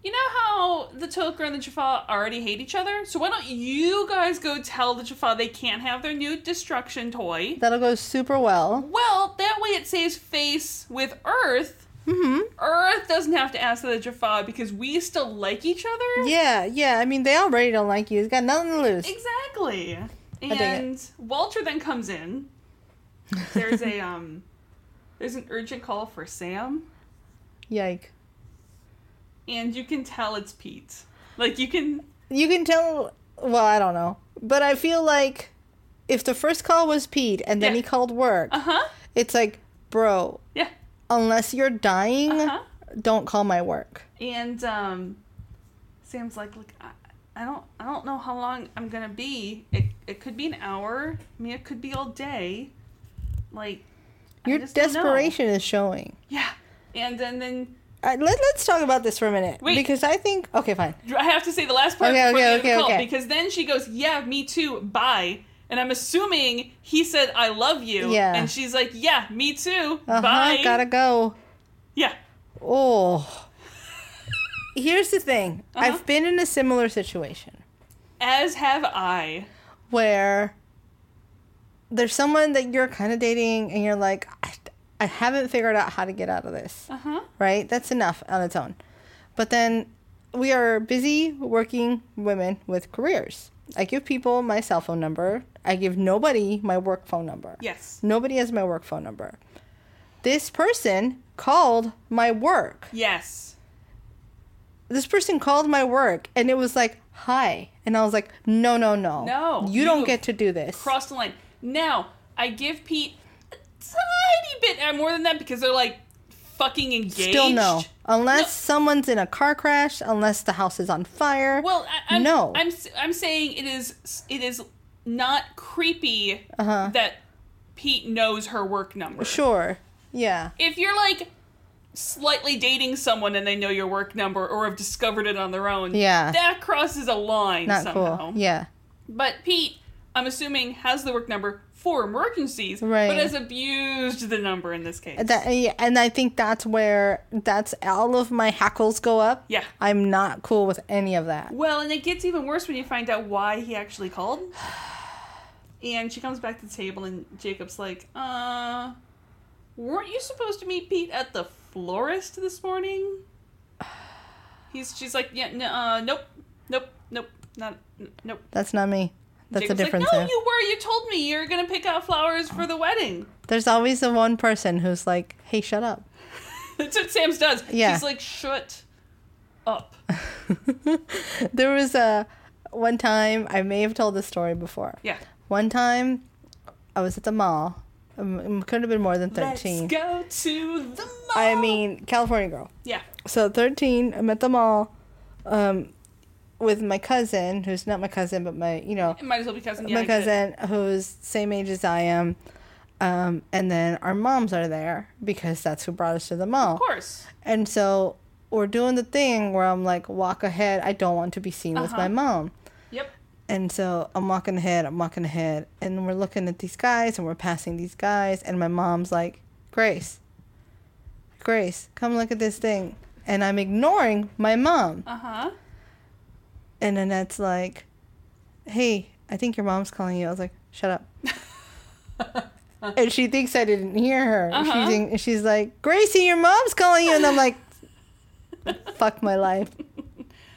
you know how the Tok'ra and the Jaffa already hate each other? So why don't you guys go tell the Jaffa they can't have their new destruction toy? That'll go super well. Well, that way it saves face with Earth. hmm Earth doesn't have to ask the Jaffa because we still like each other. Yeah, yeah. I mean, they already don't like you. It's got nothing to lose. Exactly. And Walter then comes in. There's a *laughs* um there's an urgent call for Sam. Yike. And you can tell it's Pete. Like you can You can tell. Well, I don't know, but I feel like if the first call was Pete and then Yeah. he called work, uh-huh. it's like, bro, Yeah. unless you're dying, Uh-huh. don't call my work. And um Sam's like, "Look, I, I don't I don't know how long I'm going to be. It it could be an hour. I mean, it could be all day. Like Your just don't know." desperation is showing. Yeah. And then then Uh, let, let's talk about this for a minute. Wait. Because I think. Okay, fine. I have to say the last part Okay, before okay, the end of the okay, okay. because then she goes, "Yeah, me too. Bye." And I'm assuming he said, "I love you." Yeah. And she's like, "Yeah, me too. Uh Bye." Gotta go. Yeah. Oh. Here's the thing Uh-huh. I've been in a similar situation As have I. where there's someone that you're kind of dating and you're like, I, I haven't figured out how to get out of this. Uh huh. right? That's enough on its own. But then we are busy working women with careers. I give people my cell phone number. I give nobody my work phone number. Yes. Nobody has my work phone number. This person called my work. Yes. This person called my work and it was like, hi. And I was like, no, no, no. No, You don't get to do this. Cross the line. Now, I give Pete tiny bit more than that because they're like fucking engaged. Still no. Unless No. someone's in a car crash, unless the house is on fire. Well, I, I'm, No. I'm I'm saying it is it is not creepy Uh-huh. that Pete knows her work number. sure. Yeah. If you're like slightly dating someone and they know your work number or have discovered it on their own, Yeah. that crosses a line Not somehow. cool. Yeah. But Pete, I'm assuming, has the work number for emergencies, Right. but has abused the number in this case. That yeah, and I think that's where that's all of my hackles go up. yeah. I'm not cool with any of that. Well, and it gets even worse when you find out why he actually called. *sighs* And she comes back to the table, and Jacob's like, uh, weren't you supposed to meet Pete at the florist this morning? *sighs* He's, she's like, yeah, no, uh, nope, nope, nope, not, n- nope. That's not me. That's Jacob's a difference. Like, no, you were. You told me you're gonna pick out flowers for the wedding. There's always the one person who's like, "Hey, shut up." *laughs* That's what Sam's does. Yeah. He's like, shut up. *laughs* There was a one time I may have told this story before. Yeah. One time, I was at the mall. Um, could have been more than thirteen. Let's go to the mall. I mean, California girl. yeah. So thirteen, I'm at the mall, um, with my cousin, who's not my cousin, but my you know It might as well be cousin. Yeah, my cousin who's same age as I am. Um, and then our moms are there because that's who brought us to the mall. Of course. And so we're doing the thing where I'm like, walk ahead. I don't want to be seen with my Uh-huh. mom. Yep. And so I'm walking ahead, I'm walking ahead, and we're looking at these guys and we're passing these guys. And my mom's like, Grace, Grace, come look at this thing. And I'm ignoring my mom. Uh huh. And Annette's like, hey, I think your mom's calling you. I was like, shut up. *laughs* and she thinks I didn't hear her. Uh-huh. She think, she's like, Gracie, your mom's calling you. And I'm like, *laughs* fuck my life.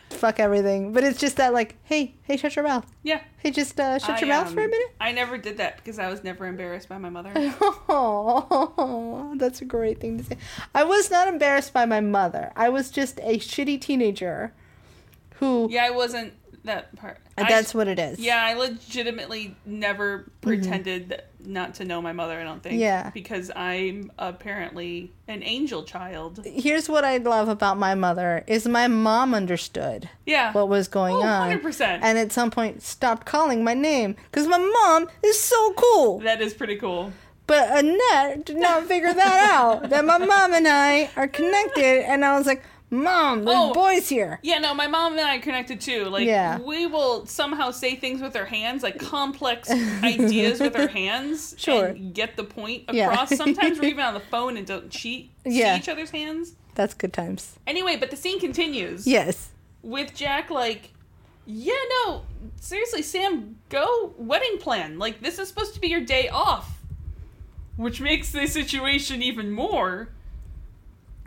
fuck everything. But it's just that, like, hey, hey, shut your mouth. Yeah. Hey, just uh, shut I, your mouth for a um, minute. I never did that because I was never embarrassed by my mother. *laughs* Oh, that's a great thing to say. I was not embarrassed by my mother. I was just a shitty teenager who. yeah, I wasn't that part. I- that's what it is. Yeah, I legitimately never pretended not to know my mother, I don't think. Mm-hmm. Yeah. Because I'm apparently an angel child. Here's what I love about my mother is my mom understood Yeah. what was going Oh, on. 100%. And at some point stopped calling my name because my mom is so cool. that is pretty cool. But Annette did not figure that out. That my mom and I are connected, and I was like, "Mom, there's Oh. boys here." Yeah, no, my mom and I connected too. Like, Yeah. we will somehow say things with our hands, like complex *laughs* ideas with our hands, Sure. and get the point Yeah. across. Sometimes we're *laughs* even on the phone and don't cheat, Yeah. see each other's hands. That's good times. Anyway, but the scene continues Yes. with Jack like, yeah, no, seriously, Sam, go wedding plan. Like, this is supposed to be your day off. Which makes the situation even more.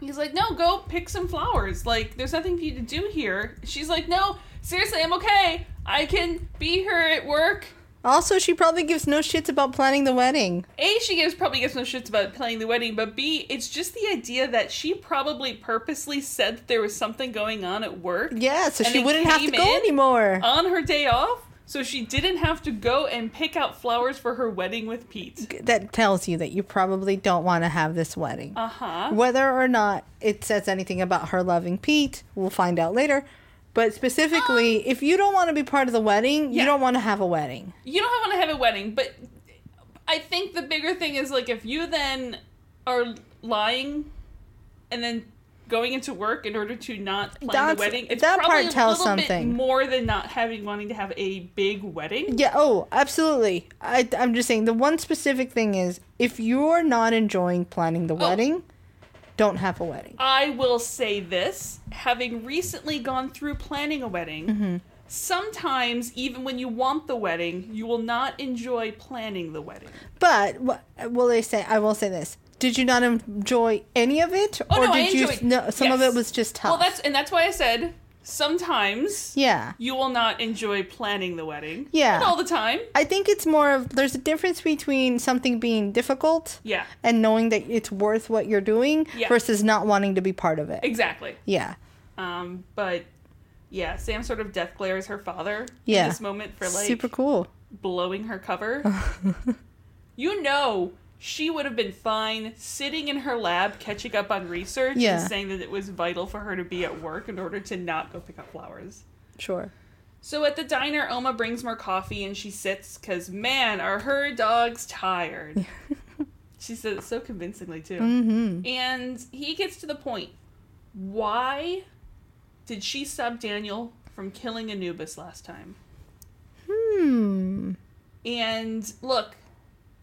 He's like, no, go pick some flowers. Like, there's nothing for you to do here. She's like, no, seriously, I'm okay. I can be here at work. Also, she probably gives no shits about planning the wedding. A, she gives probably gives no shits about planning the wedding, but B, it's just the idea that she probably purposely said that there was something going on at work Yeah, so she wouldn't have to go anymore. on her day off, so she didn't have to go and pick out flowers for her wedding with Pete. that tells you that you probably don't want to have this wedding. Uh huh. Whether or not it says anything about her loving Pete, we'll find out later. But specifically, if you don't want to be part of the wedding, Um, Yeah. you don't want to have a wedding. You don't want to have a wedding, but I think the bigger thing is like if you then are lying and then going into work in order to not plan That's- the wedding, it's that probably part tells little something. bit more than not having wanting to have a big wedding. Yeah, oh, absolutely. I, I'm just saying the one specific thing is if you're not enjoying planning the Oh. wedding, don't have a wedding. I will say this, having recently gone through planning a wedding, Mm-hmm. sometimes even when you want the wedding, you will not enjoy planning the wedding. But what will they say? I will say this. Did you not enjoy any of it, Oh, or no, I did you? No, some of it was just tough. Well, that's and that's why I said sometimes yeah. you will not enjoy planning the wedding. Yeah. Not all the time. I think it's more of there's a difference between something being difficult Yeah. and knowing that it's worth what you're doing Yeah. versus not wanting to be part of it. Exactly. Yeah. Um, but yeah, Sam sort of death glares her father Yeah. in this moment for like Super cool. blowing her cover. *laughs* you know she would have been fine sitting in her lab catching up on research Yeah. and saying that it was vital for her to be at work in order to not go pick up flowers. Sure. So at the diner, Oma brings more coffee and she sits because, man, are her dogs tired. *laughs* she says it so convincingly, too. Mm-hmm. And he gets to the point. Why did she stop Daniel from killing Anubis last time? Hmm. And look,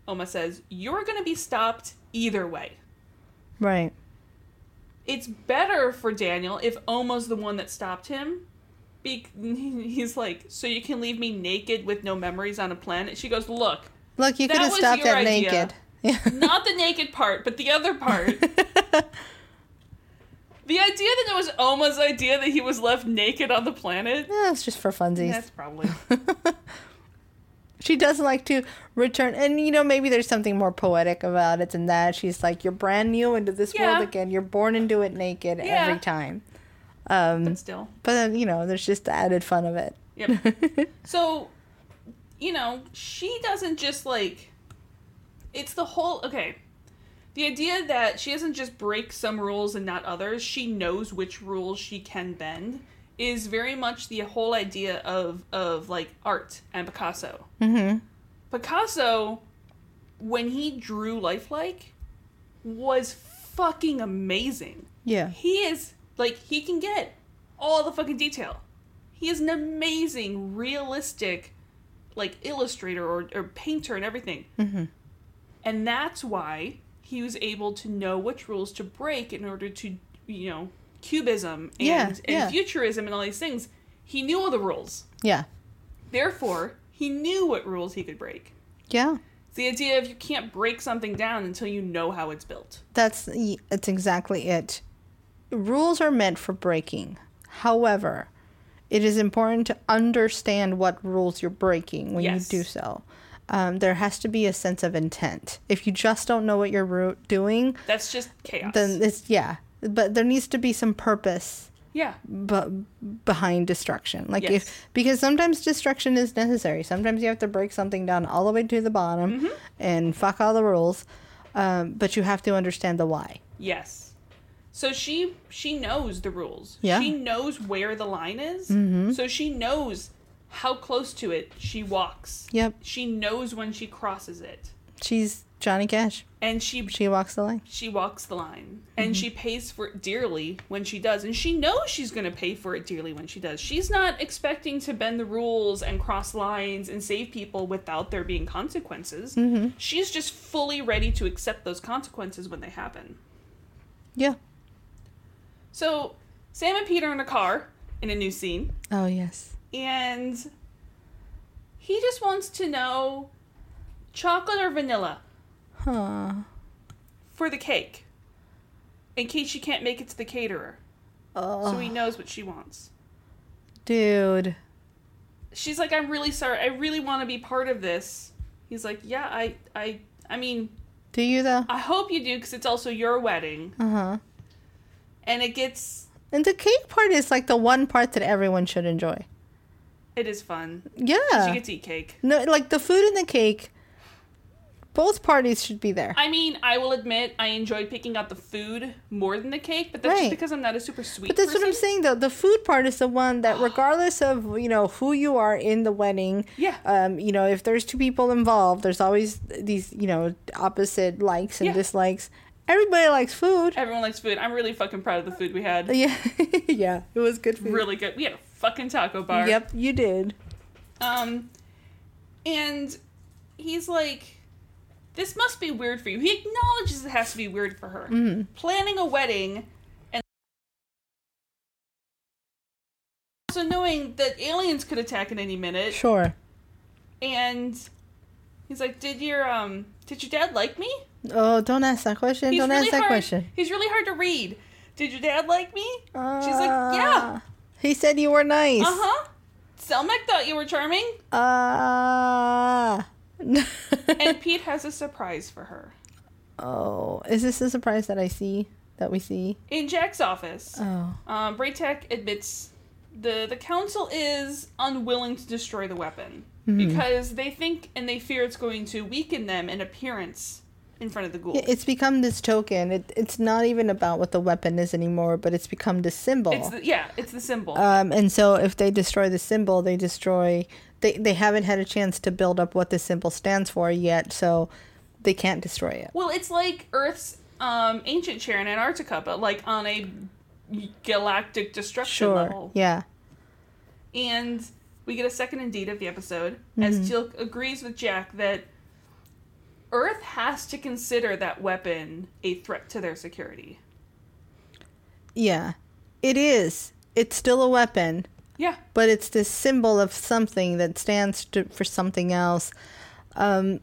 Oma says, you're going to be stopped either way. Right. It's better for Daniel if Oma's the one that stopped him. Be- *laughs* he's like, so you can leave me naked with no memories on a planet? She goes, look, Look, you could have stopped at naked. *laughs* Yeah. not the naked part, but the other part. *laughs* The idea that it was Oma's idea that he was left naked on the planet. Yeah, it's just for funsies. That's probably. She doesn't like to return, and you know maybe there's something more poetic about it than that. She's like, "You're brand new into this Yeah. world again. You're born into it naked Yeah. every time." Um, But still. but then you know, there's just the added fun of it. Yep. *laughs* so, you know, she doesn't just like. It's the whole. Okay. The idea that she doesn't just break some rules and not others, she knows which rules she can bend, is very much the whole idea of, of like art and Picasso. mm-hmm. Picasso, when he drew lifelike, was fucking amazing. Yeah. He is like he can get all the fucking detail. He is an amazing, realistic, like illustrator or, or painter and everything. Mm-hmm. And that's why he was able to know which rules to break in order to, you know, cubism and, Yeah, and yeah. futurism and all these things. He knew all the rules. Yeah. Therefore, he knew what rules he could break. Yeah. It's the idea of you can't break something down until you know how it's built. That's that's exactly it. Rules are meant for breaking. However, it is important to understand what rules you're breaking when Yes. you do so. Um, there has to be a sense of intent. If you just don't know what you're doing, That's just chaos. then it's yeah. But there needs to be some purpose yeah. but behind destruction. Like Yes. if because sometimes destruction is necessary. Sometimes you have to break something down all the way to the bottom Mm-hmm. and fuck all the rules. Um, but you have to understand the why. Yes. So she she knows the rules. Yeah. She knows where the line is. mm-hmm. So she knows how close to it she walks. Yep, She knows when she crosses it. she's Johnny Cash. And she She walks the line. she walks the line. And Mm-hmm. she pays for it dearly when she does. And she knows she's going to pay for it dearly when she does. She's not expecting to bend the rules and cross lines and save people without there being consequences. Mm-hmm. She's just fully ready to accept those consequences when they happen. Yeah. So Sam and Peter in a car in a new scene, Oh yes. and he just wants to know chocolate or vanilla Huh. for the cake, in case she can't make it to the caterer, Oh, so he knows what she wants. dude. She's like, "I'm really sorry. I really want to be part of this." He's like, "Yeah, I, I, I mean, Do you though? I hope you do, because it's also your wedding." Uh huh. And it gets, And the cake part is like the one part that everyone should enjoy. it is fun. Yeah. She gets to eat cake. No, like the food and the cake. Both parties should be there. I mean, I will admit I enjoyed picking out the food more than the cake, but that's Right. just because I'm not a super sweet But that's what I'm saying though. The food part is the one that regardless of, you know, who you are in the wedding, Yeah. um, you know, if there's two people involved, there's always these, you know, opposite likes and Yeah. dislikes. Everybody likes food. Everyone likes food. I'm really fucking proud of the food we had. Yeah. *laughs* yeah. It was good food. Really good. We had a fucking taco bar. Yep, you did. Um, and he's like, "This must be weird for you." He acknowledges it has to be weird for her. Mhm. Planning a wedding and also knowing that aliens could attack at any minute. Sure. And he's like, "Did your um, did your dad like me?" Oh, don't ask that question. He's don't really ask that hard, question. He's really hard to read. Did your dad like me? She's like, Uh, "Yeah." He said you were nice. Uh huh. Selmak thought you were charming, Uh and *laughs* Pete has a surprise for her oh, is this a surprise that I see? That we see? in Jack's office. Oh. Um, Bra'tac admits the the council is unwilling to destroy the weapon Mhm. because they think and they fear it's going to weaken them in appearance in front of the Goa'uld. It's become this token. It, it's not even about what the weapon is anymore, but it's become this symbol. It's the, yeah, it's the symbol. um, and so if they destroy the symbol, they destroy. They they haven't had a chance to build up what the symbol stands for yet, so they can't destroy it. well, it's like Earth's um, ancient chair in Antarctica, but like on a galactic destruction Sure. level. Yeah. And we get a second indeed of the episode as Mm-hmm. Jill agrees with Jack that Earth has to consider that weapon a threat to their security. Yeah. It is. It's still a weapon, Yeah. but it's this symbol of something that stands to, for something else. Um,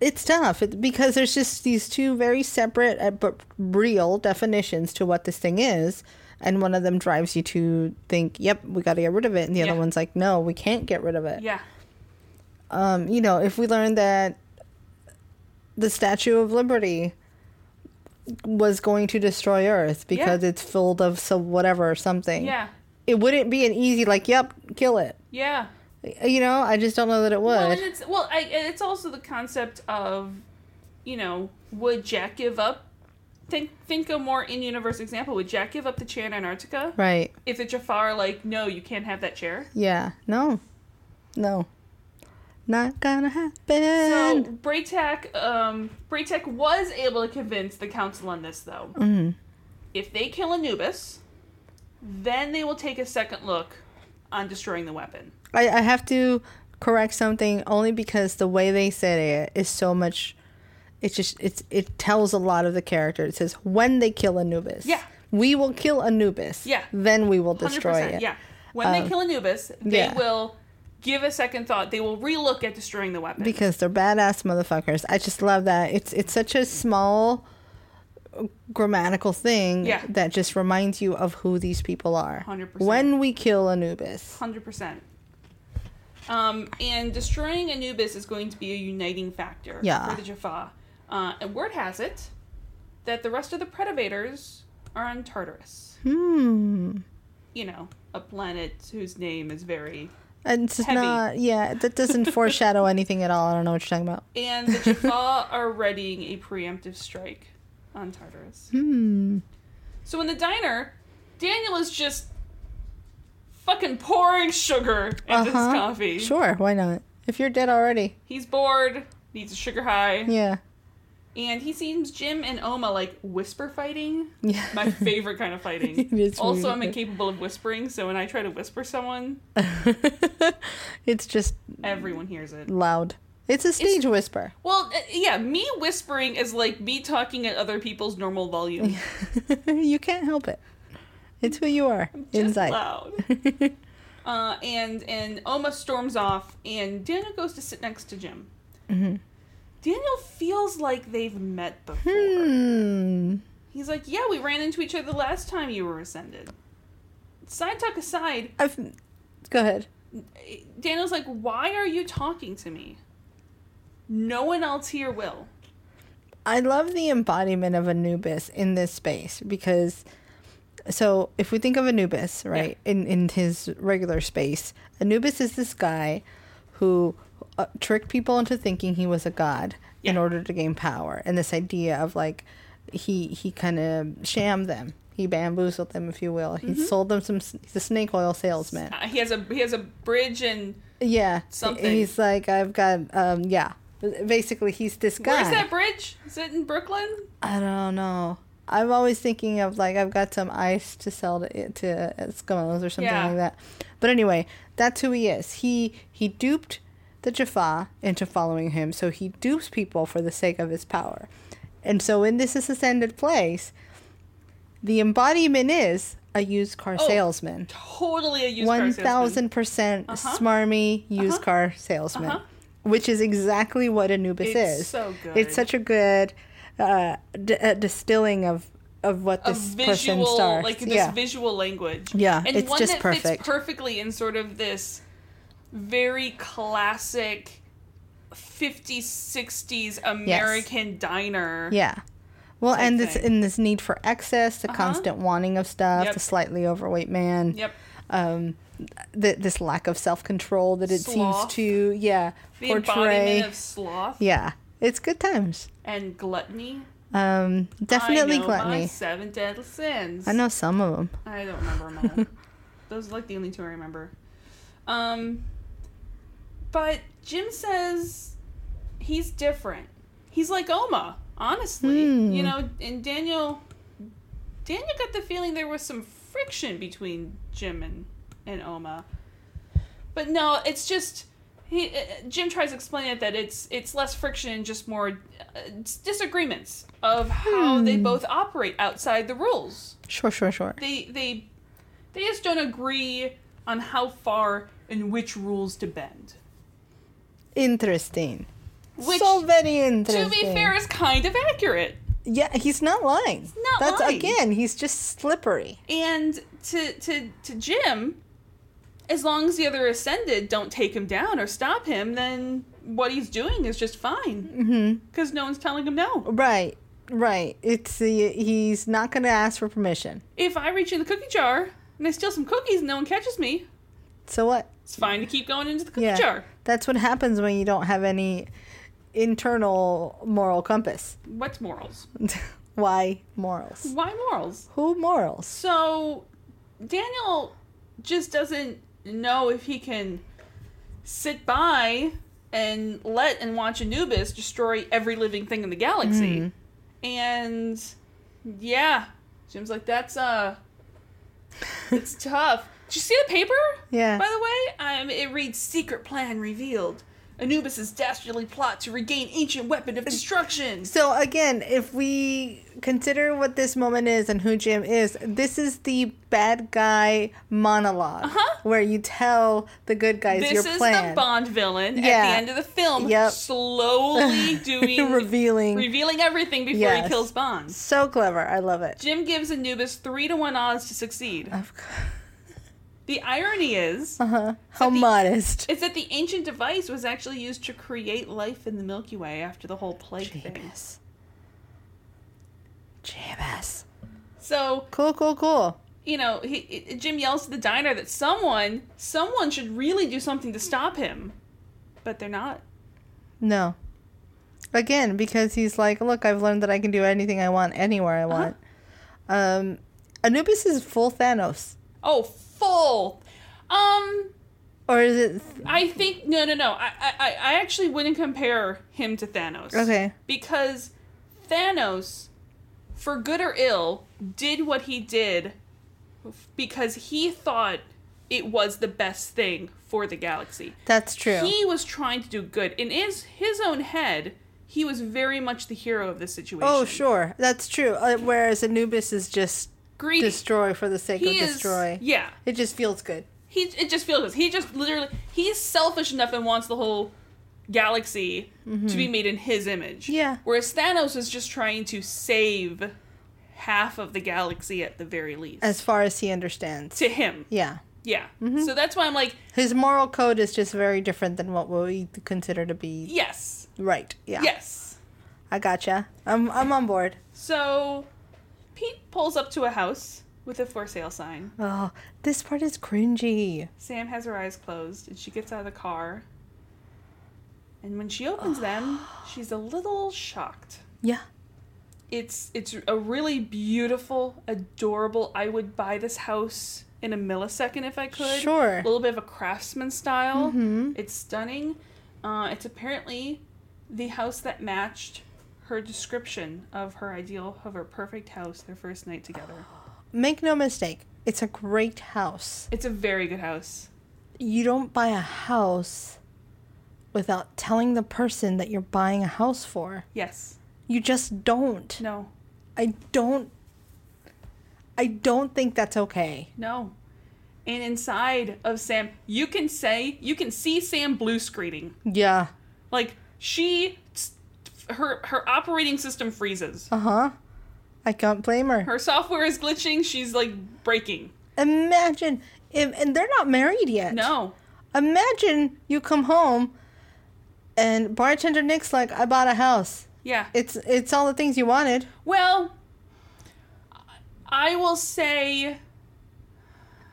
it's tough because there's just these two very separate uh, but real definitions to what this thing is. And one of them drives you to think, yep, we got to get rid of it. And the Yeah. other one's like, no, we can't get rid of it. Yeah. um, you know, if we learn that the Statue of Liberty was going to destroy Earth because it's filled of some whatever or something, Yeah. It wouldn't be an easy like, yep, kill it. Yeah. You know, I just don't know that it would. Well, and it's well, I, it's also the concept of, you know, would Jack give up? Think think a more in universe example. Would Jack give up the chair in Antarctica right? if the Jafar like, no, you can't have that chair? Yeah. No. No. Not gonna happen. So Bra'tac, um, Bra'tac was able to convince the council on this though. Mhm. If they kill Anubis, then they will take a second look on destroying the weapon. I, I have to correct something only because the way they said it is so much. It just it's it tells a lot of the character. It says when they kill Anubis. Yeah. We will kill Anubis. Yeah. Then we will destroy it. Yeah. When they Um, kill Anubis, they yeah. will give a second thought. They will relook at destroying the weapon. Because they're badass motherfuckers. I just love that. It's it's such a small grammatical thing Yeah. that just reminds you of who these people are. 100%. When we kill Anubis. Hundred percent. Um, and destroying Anubis is going to be a uniting factor Yeah. for the Jaffa. Uh, and word has it that the rest of the Predators are on Tartarus. Hmm. You know, a planet whose name is very. And it's Heavy. not yeah, that doesn't *laughs* foreshadow anything at all. I don't know what you're talking about. And the Jaffa are readying a preemptive strike on Tartarus. Hmm. So in the diner, Daniel is just fucking pouring sugar into his Uh-huh. coffee. Sure, why not? If you're dead already. He's bored, needs a sugar high. Yeah. And he seems Jim and Oma like whisper fighting. Yeah. My favorite kind of fighting. *laughs* Also, I'm incapable of whispering, so when I try to whisper someone, *laughs* it's just everyone hears it. loud. It's a stage whisper. Well, uh, yeah, me whispering is like me talking at other people's normal volume. *laughs* you can't help it. It's who you are Just inside. loud. *laughs* uh, and and Oma storms off, and Daniel goes to sit next to Jim. Mm-hmm. Daniel feels like they've met before. Hmm. He's like, "Yeah, we ran into each other the last time you were ascended." Side talk aside, I've go ahead. Daniel's like, "Why are you talking to me? No one else here will." I love the embodiment of Anubis in this space because so if we think of Anubis, right, in in his regular space, Anubis is this guy who uh, tricked people into thinking he was a god in order to gain power, and this idea of like he he kind of shammed them. He bamboozled them, if you will. He sold them some. He's a snake oil salesman. Uh, he has a he has a bridge and Yeah, Something. He's like, I've got, um, yeah. Basically, he's this guy. where's that bridge? Is it in Brooklyn? I don't know. I'm always thinking of like I've got some ice to sell to to Eskimos or something Yeah. like that. But anyway, that's who he is. He he duped the Jaffa into following him, so he dupes people for the sake of his power. And so in this ascended place, the embodiment is a used car Oh, salesman. Totally a used car salesman. thousand percent Uh-huh. smarmy used Uh-huh. car salesman, Uh-huh. Which is exactly what Anubis It's is. so good. It's such a good uh, d- uh, distilling of of what a this person visual starts. like this yeah, visual language. Yeah, and it's one just that perfect. fits perfectly in sort of this very classic 50s 60s American diner. yeah. Well, and this in this need for excess, the Uh-huh. constant wanting of stuff, Yep. the slightly overweight man, Yep. um, th- this lack of self control that it Sloth. seems to yeah The portray. embodiment of sloth Yeah, it's good times. and gluttony. Um, definitely gluttony. Seven deadly sins. I know some of them. I don't remember them all. *laughs* Those are like the only two I remember. Um, but Jim says he's different. He's like Oma, honestly. Hmm. You know, and Daniel. Daniel got the feeling there was some friction between Jim and and Oma. But no, it's just he. Uh, Jim tries to explain it that it's it's less friction and just more uh, disagreements of how they Hmm. both operate outside the rules Sure, sure, sure. they they they just don't agree on how far and which rules to bend. Interesting. Which, so very interesting. to be fair, is kind of accurate. yeah, he's not lying. not That's lying. again, he's just slippery. And to to to Jim, as long as the other ascended don't take him down or stop him, then what he's doing is just fine. Mm-hmm. Because no one's telling him no. Right. Right. It's the he's not going to ask for permission. If I reach in the cookie jar and I steal some cookies and no one catches me, So what? it's fine to keep going into the cookie Yeah. jar. That's what happens when you don't have any internal moral compass. What's morals? *laughs* Why morals? Why morals? Who morals? So Daniel just doesn't know if he can sit by and let and watch Anubis destroy every living thing in the galaxy. Mhm. And yeah, Jim's like, that's uh it's *laughs* tough. Did you see the paper? Yeah. By the way, um, it reads "Secret Plan Revealed." Anubis's dastardly plot to regain ancient weapon of destruction. So again, if we consider what this moment is and who Jim is, this is the bad guy monolog Uh-huh. where you tell the good guys This your plan. This is the Bond villain at the end of the film, Yep. slowly *laughs* doing revealing. revealing everything before Yes. he kills Bond. so clever. I love it. Jim gives Anubis three to one odds to succeed. Of course. The irony is, Uh huh. How the- modest. It's that the ancient device was actually used to create life in the Milky Way after the whole plague thing. Jameis. Jameis. So Cool, cool, cool. you know, he, i- Jim yells to the diner that someone, someone should really do something to stop him, but they're not. No. Again, because he's like, look, I've learned that I can do anything I want anywhere I want. Um, Anubis is full Thanos, Oh, full. Um, or is it? I think no, no, no. I, I, I actually wouldn't compare him to Thanos. Okay. Because Thanos, for good or ill, did what he did because he thought it was the best thing for the galaxy. That's true. He was trying to do good. In his his own head, he was very much the hero of the situation. oh, sure, that's true. Uh, whereas Anubis is just Greedy. destroy for the sake he of is destroy. Yeah. It just feels good. He it just feels good. he just literally he's selfish enough and wants the whole galaxy to be made in his image. Mm-hmm. Yeah. Whereas Thanos is just trying to save half of the galaxy at the very least. As far as he understands. to him. Yeah. Yeah. Mm-hmm. So that's why I'm like, His moral code is just very different than what we consider to be yes. right. Yeah. Yes. I gotcha. I'm I'm on board. So Pete pulls up to a house with a for sale sign. Oh, this part is cringy. Sam has her eyes closed and she gets out of the car. And when she opens them, *sighs* she's a little shocked. Yeah. It's it's a really beautiful, adorable. I would buy this house in a millisecond if I could. Sure. A little bit of a craftsman style. Mm-hmm. It's stunning. Uh, it's apparently the house that matched her description of her ideal of her perfect house their first night together. *gasps* Make no mistake. It's a great house. It's a very good house. You don't buy a house without telling the person that you're buying a house for. Yes. You just don't. No. I don't I don't think that's okay. No. And inside of Sam, you can say you can see Sam blue screening. Yeah. Like she her her operating system freezes. Uh-huh. I can't blame her. Her software is glitching. She's like breaking. Imagine if, and they're not married yet. No. Imagine you come home and bartender Nick's like, I bought a house. Yeah. It's it's all the things you wanted. Well, I will say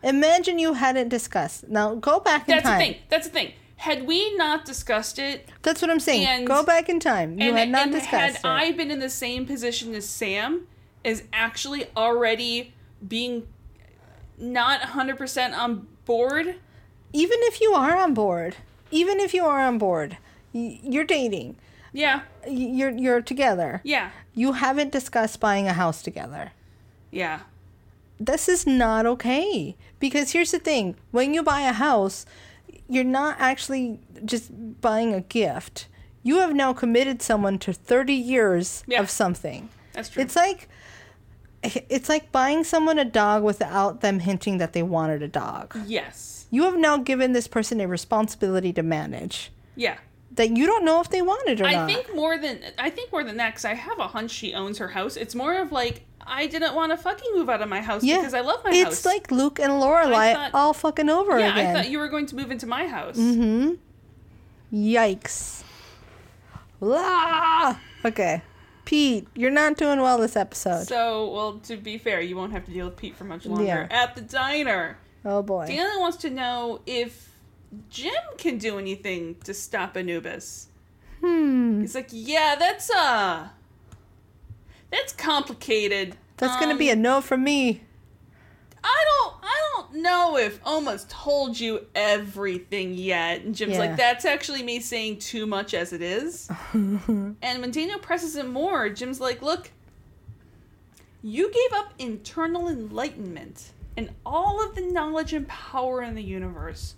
Imagine you hadn't discussed. Now go back in that's the thing. That's the thing. Had we not discussed it, That's what I'm saying. And- go back in time. You and, had not discussed had it. I been in the same position as Sam, is actually already being not 100% on board. even if you are on board, even if you are on board, you're dating. Yeah. You're you're together. Yeah. You haven't discussed buying a house together. Yeah. This is not okay. Because here's the thing, when you buy a house, you're not actually just buying a gift. You have now committed someone to 30 years Yeah. of something. That's true. It's like it's like buying someone a dog without them hinting that they wanted a dog. yes. You have now given this person a responsibility to manage Yeah. that you don't know if they want it or I not. I think more than I think more than that because I have a hunch she owns her house. It's more of like I didn't want to fucking move out of my house Yeah. because I love my it's house. It's like Luke and Lorelai thought- all fucking over again. yeah, again. I thought you were going to move into my house. Mm-hmm. Yikes. Ah! Okay. Pete, you're not doing well this episode. So, well, to be fair, you won't have to deal with Pete for much longer. Yeah. At the diner, oh boy. Dana wants to know if Jim can do anything to stop Anubis. Hmm. He's like, yeah, that's uh, that's complicated. That's gonna Um, be a no from me. I don't I don't know if Oma's told you everything yet. And Jim's Yeah. like, that's actually me saying too much as it is. *laughs* and when Daniel presses him more, Jim's like, look, you gave up internal enlightenment and all of the knowledge and power in the universe.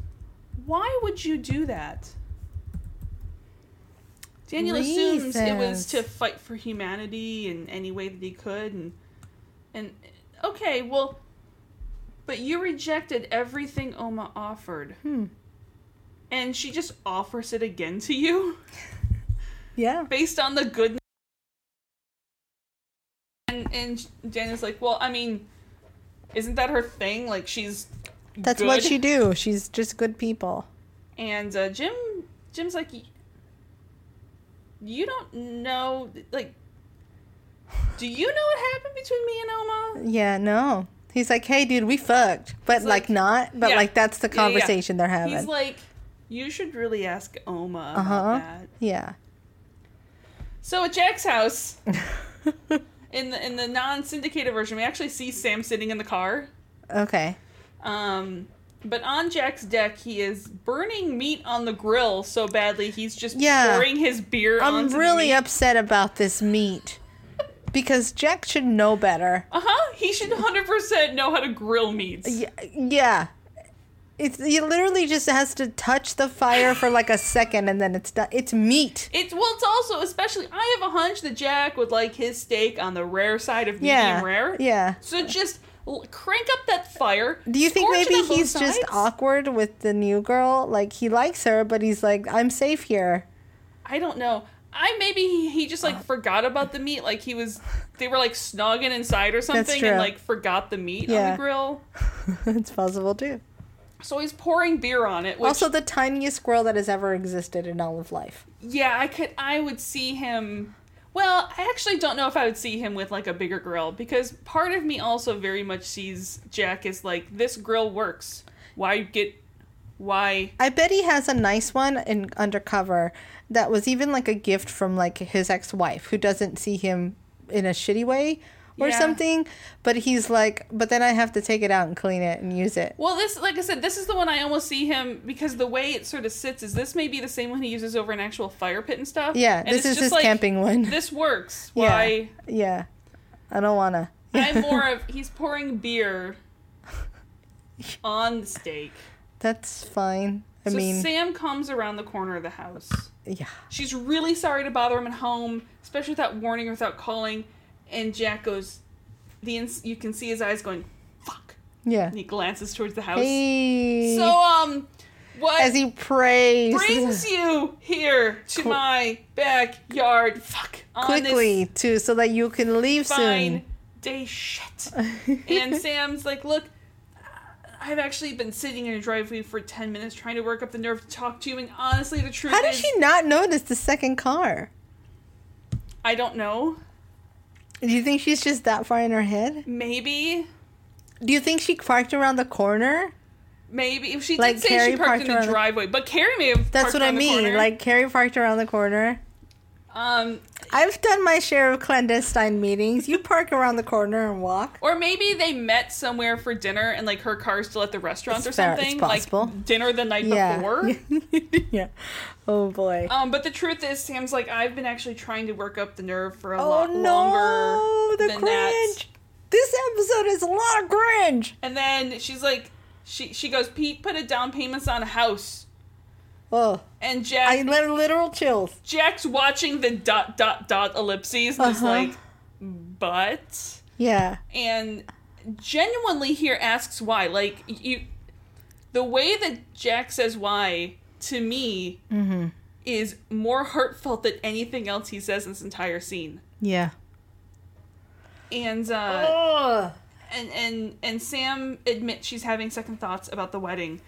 Why would you do that? Daniel assumes it was to fight for humanity in any way that he could and and okay, well but you rejected everything Oma offered. Hmm. And she just offers it again to you *laughs* Yeah. based on the goodness. And and Daniel's like, "Well, I mean, isn't that her thing? Like she's That's what she do. She's just good people. And uh, Jim Jim's like, "Y- "You don't know like do you know what happened between me and Oma?" Yeah, no. He's like, hey, dude, we fucked. But, like, like- not. But, Yeah. like, that's the Yeah, yeah, yeah. conversation they're having. He's like, "You should really ask Oma Uh-huh. that." yeah. So at Jack's house, *laughs* in the in the non-syndicated version, we actually see Sam sitting in the car. Okay. Um, but on Jack's deck, he is burning meat on the grill so badly he's just Yeah. pouring his beer I'm really upset about this meat. Because Jack should know better. Uh huh. He should 100% know how to grill meats. Yeah, yeah. It's he literally just has to touch the fire for like a second and then it's done. It's meat. It's well. It's also especially. I have a hunch that Jack would like his steak on the rare side of medium Yeah. rare. Yeah. So just crank up that fire. Do you think maybe he's just awkward with the new girl? Like he likes her, but he's like, I'm safe here. I don't know. I maybe he, he just like forgot about the meat. Like he was, they were like snogging inside or something, and like forgot the meat on the grill. *laughs* it's possible too. So he's pouring beer on it. Which, also, the tiniest squirrel that has ever existed in all of life. yeah, I could, I would see him. Well, I actually don't know if I would see him with like a bigger grill because part of me also very much sees Jack as like this grill works. Why get, why? I bet he has a nice one in undercover that was even like a gift from like his ex-wife who doesn't see him in a shitty way or Yeah. something. But he's like, but then I have to take it out and clean it and use it. Well, this, like I said, this is the one I almost see him because the way it sort of sits is this may be the same one he uses over an actual fire pit and stuff. Yeah, And this it's is just his like, camping one. *laughs* This works. Yeah. Why? Yeah, I don't wanna. I'm *laughs* more of he's pouring beer on the steak. That's fine. I so mean, Sam comes around the corner of the house. yeah, She's really sorry to bother him at home, especially without warning or without calling. And Jack goes, the ins- you can see his eyes going, "Fuck," yeah. and he glances towards the house. Hey, So um, what as he prays brings *laughs* you here to Qu- my backyard? Fuck. quickly too, so that you can leave soon." fine day shit. *laughs* and Sam's like, look, I've actually been sitting in a driveway for 10 minutes trying to work up the nerve to talk to you, and honestly, the truth How did is, she not notice the second car? I don't know. Do you think she's just that far in her head? Maybe, Do you think she parked around the corner? maybe. If she Like did say Kerry she parked, parked in the driveway, but Kerry may have That's what I mean. Like Kerry parked around the corner. um, I've done my share of clandestine meetings. You park around the corner and walk. or maybe they met somewhere for dinner, and like her car's still at the restaurant It's or fair, something, possible. like dinner the night Yeah. before. *laughs* yeah. Oh boy. Um, but the truth is, Sam's like, I've been actually trying to work up the nerve for a oh lot no, longer the than that. cringe. This episode is a lot of cringe. And then she's like, she she goes, Pete, put a down payments on a house. Oh, And Jack I let literal chills. Jack's watching the dot dot dot ellipses and is Uh-huh. like, but Yeah. and genuinely here asks why. Like you, the way that Jack says why to me Mm-hmm. is more heartfelt than anything else he says in this entire scene. Yeah. and uh, and and and Sam admits she's having second thoughts about the wedding.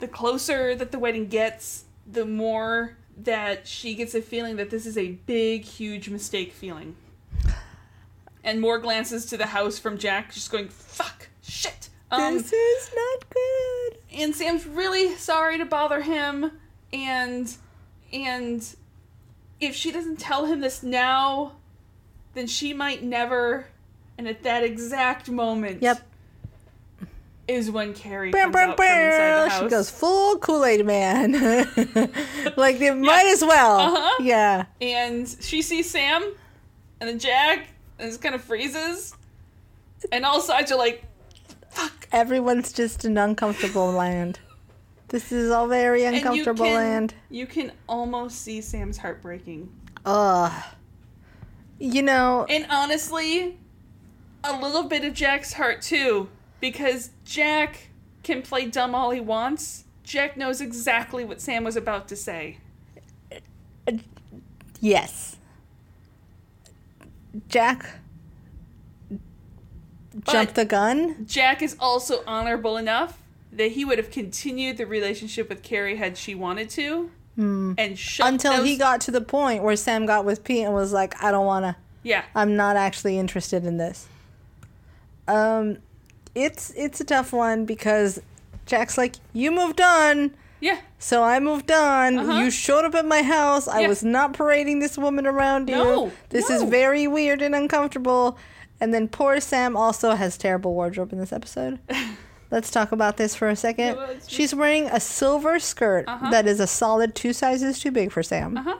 The closer that the wedding gets, the more that she gets a feeling that this is a big, huge mistake feeling. And more glances to the house from Jack, just going, fuck, shit. Um, this is not good. and Sam's really sorry to bother him and and if she doesn't tell him this now then she might never and at that exact moment Yep. is when Kerry Bam, comes bam, out from inside bam. the house. She goes full Kool Aid Man. *laughs* like they might as well. Uh-huh. Yeah. and she sees Sam and then Jack and just kind of freezes and all sides are like fuck Everyone's just in uncomfortable land. This is all very and you uncomfortable can, land. you can almost see Sam's heart breaking Ugh. You know, And honestly, a little bit of Jack's heart too, because Jack can play dumb all he wants. Jack knows exactly what Sam was about to say. yes. Jack jumped the gun. Jack is also honorable enough that he would have continued the relationship with Kerry had she wanted to, and shut Hmm. Until he got to the point where Sam got with Pete and was like, I don't want to. yeah I'm not actually interested in this. Um, it's it's a tough one because Jack's like, you moved on, yeah so I moved on. Uh-huh. You showed up at my house. I was not parading this woman around you. No, this is very weird and uncomfortable. And then poor Sam also has terrible wardrobe in this episode. *laughs* Let's talk about this for a second. Yeah, She's wearing a silver skirt Uh-huh. that is a solid two sizes too big for Sam uh huh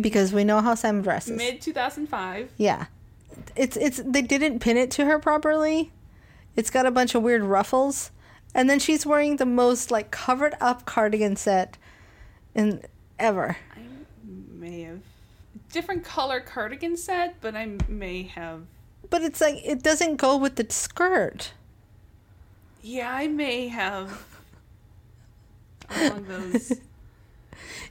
because we know how Sam dresses. mid two thousand five. Yeah. It's it's they didn't pin it to her properly. It's got a bunch of weird ruffles. And then she's wearing the most like covered up cardigan set in ever. I may have different color cardigan set, but I may have. But it's like it doesn't go with the skirt. Yeah, I may have. Those. *laughs*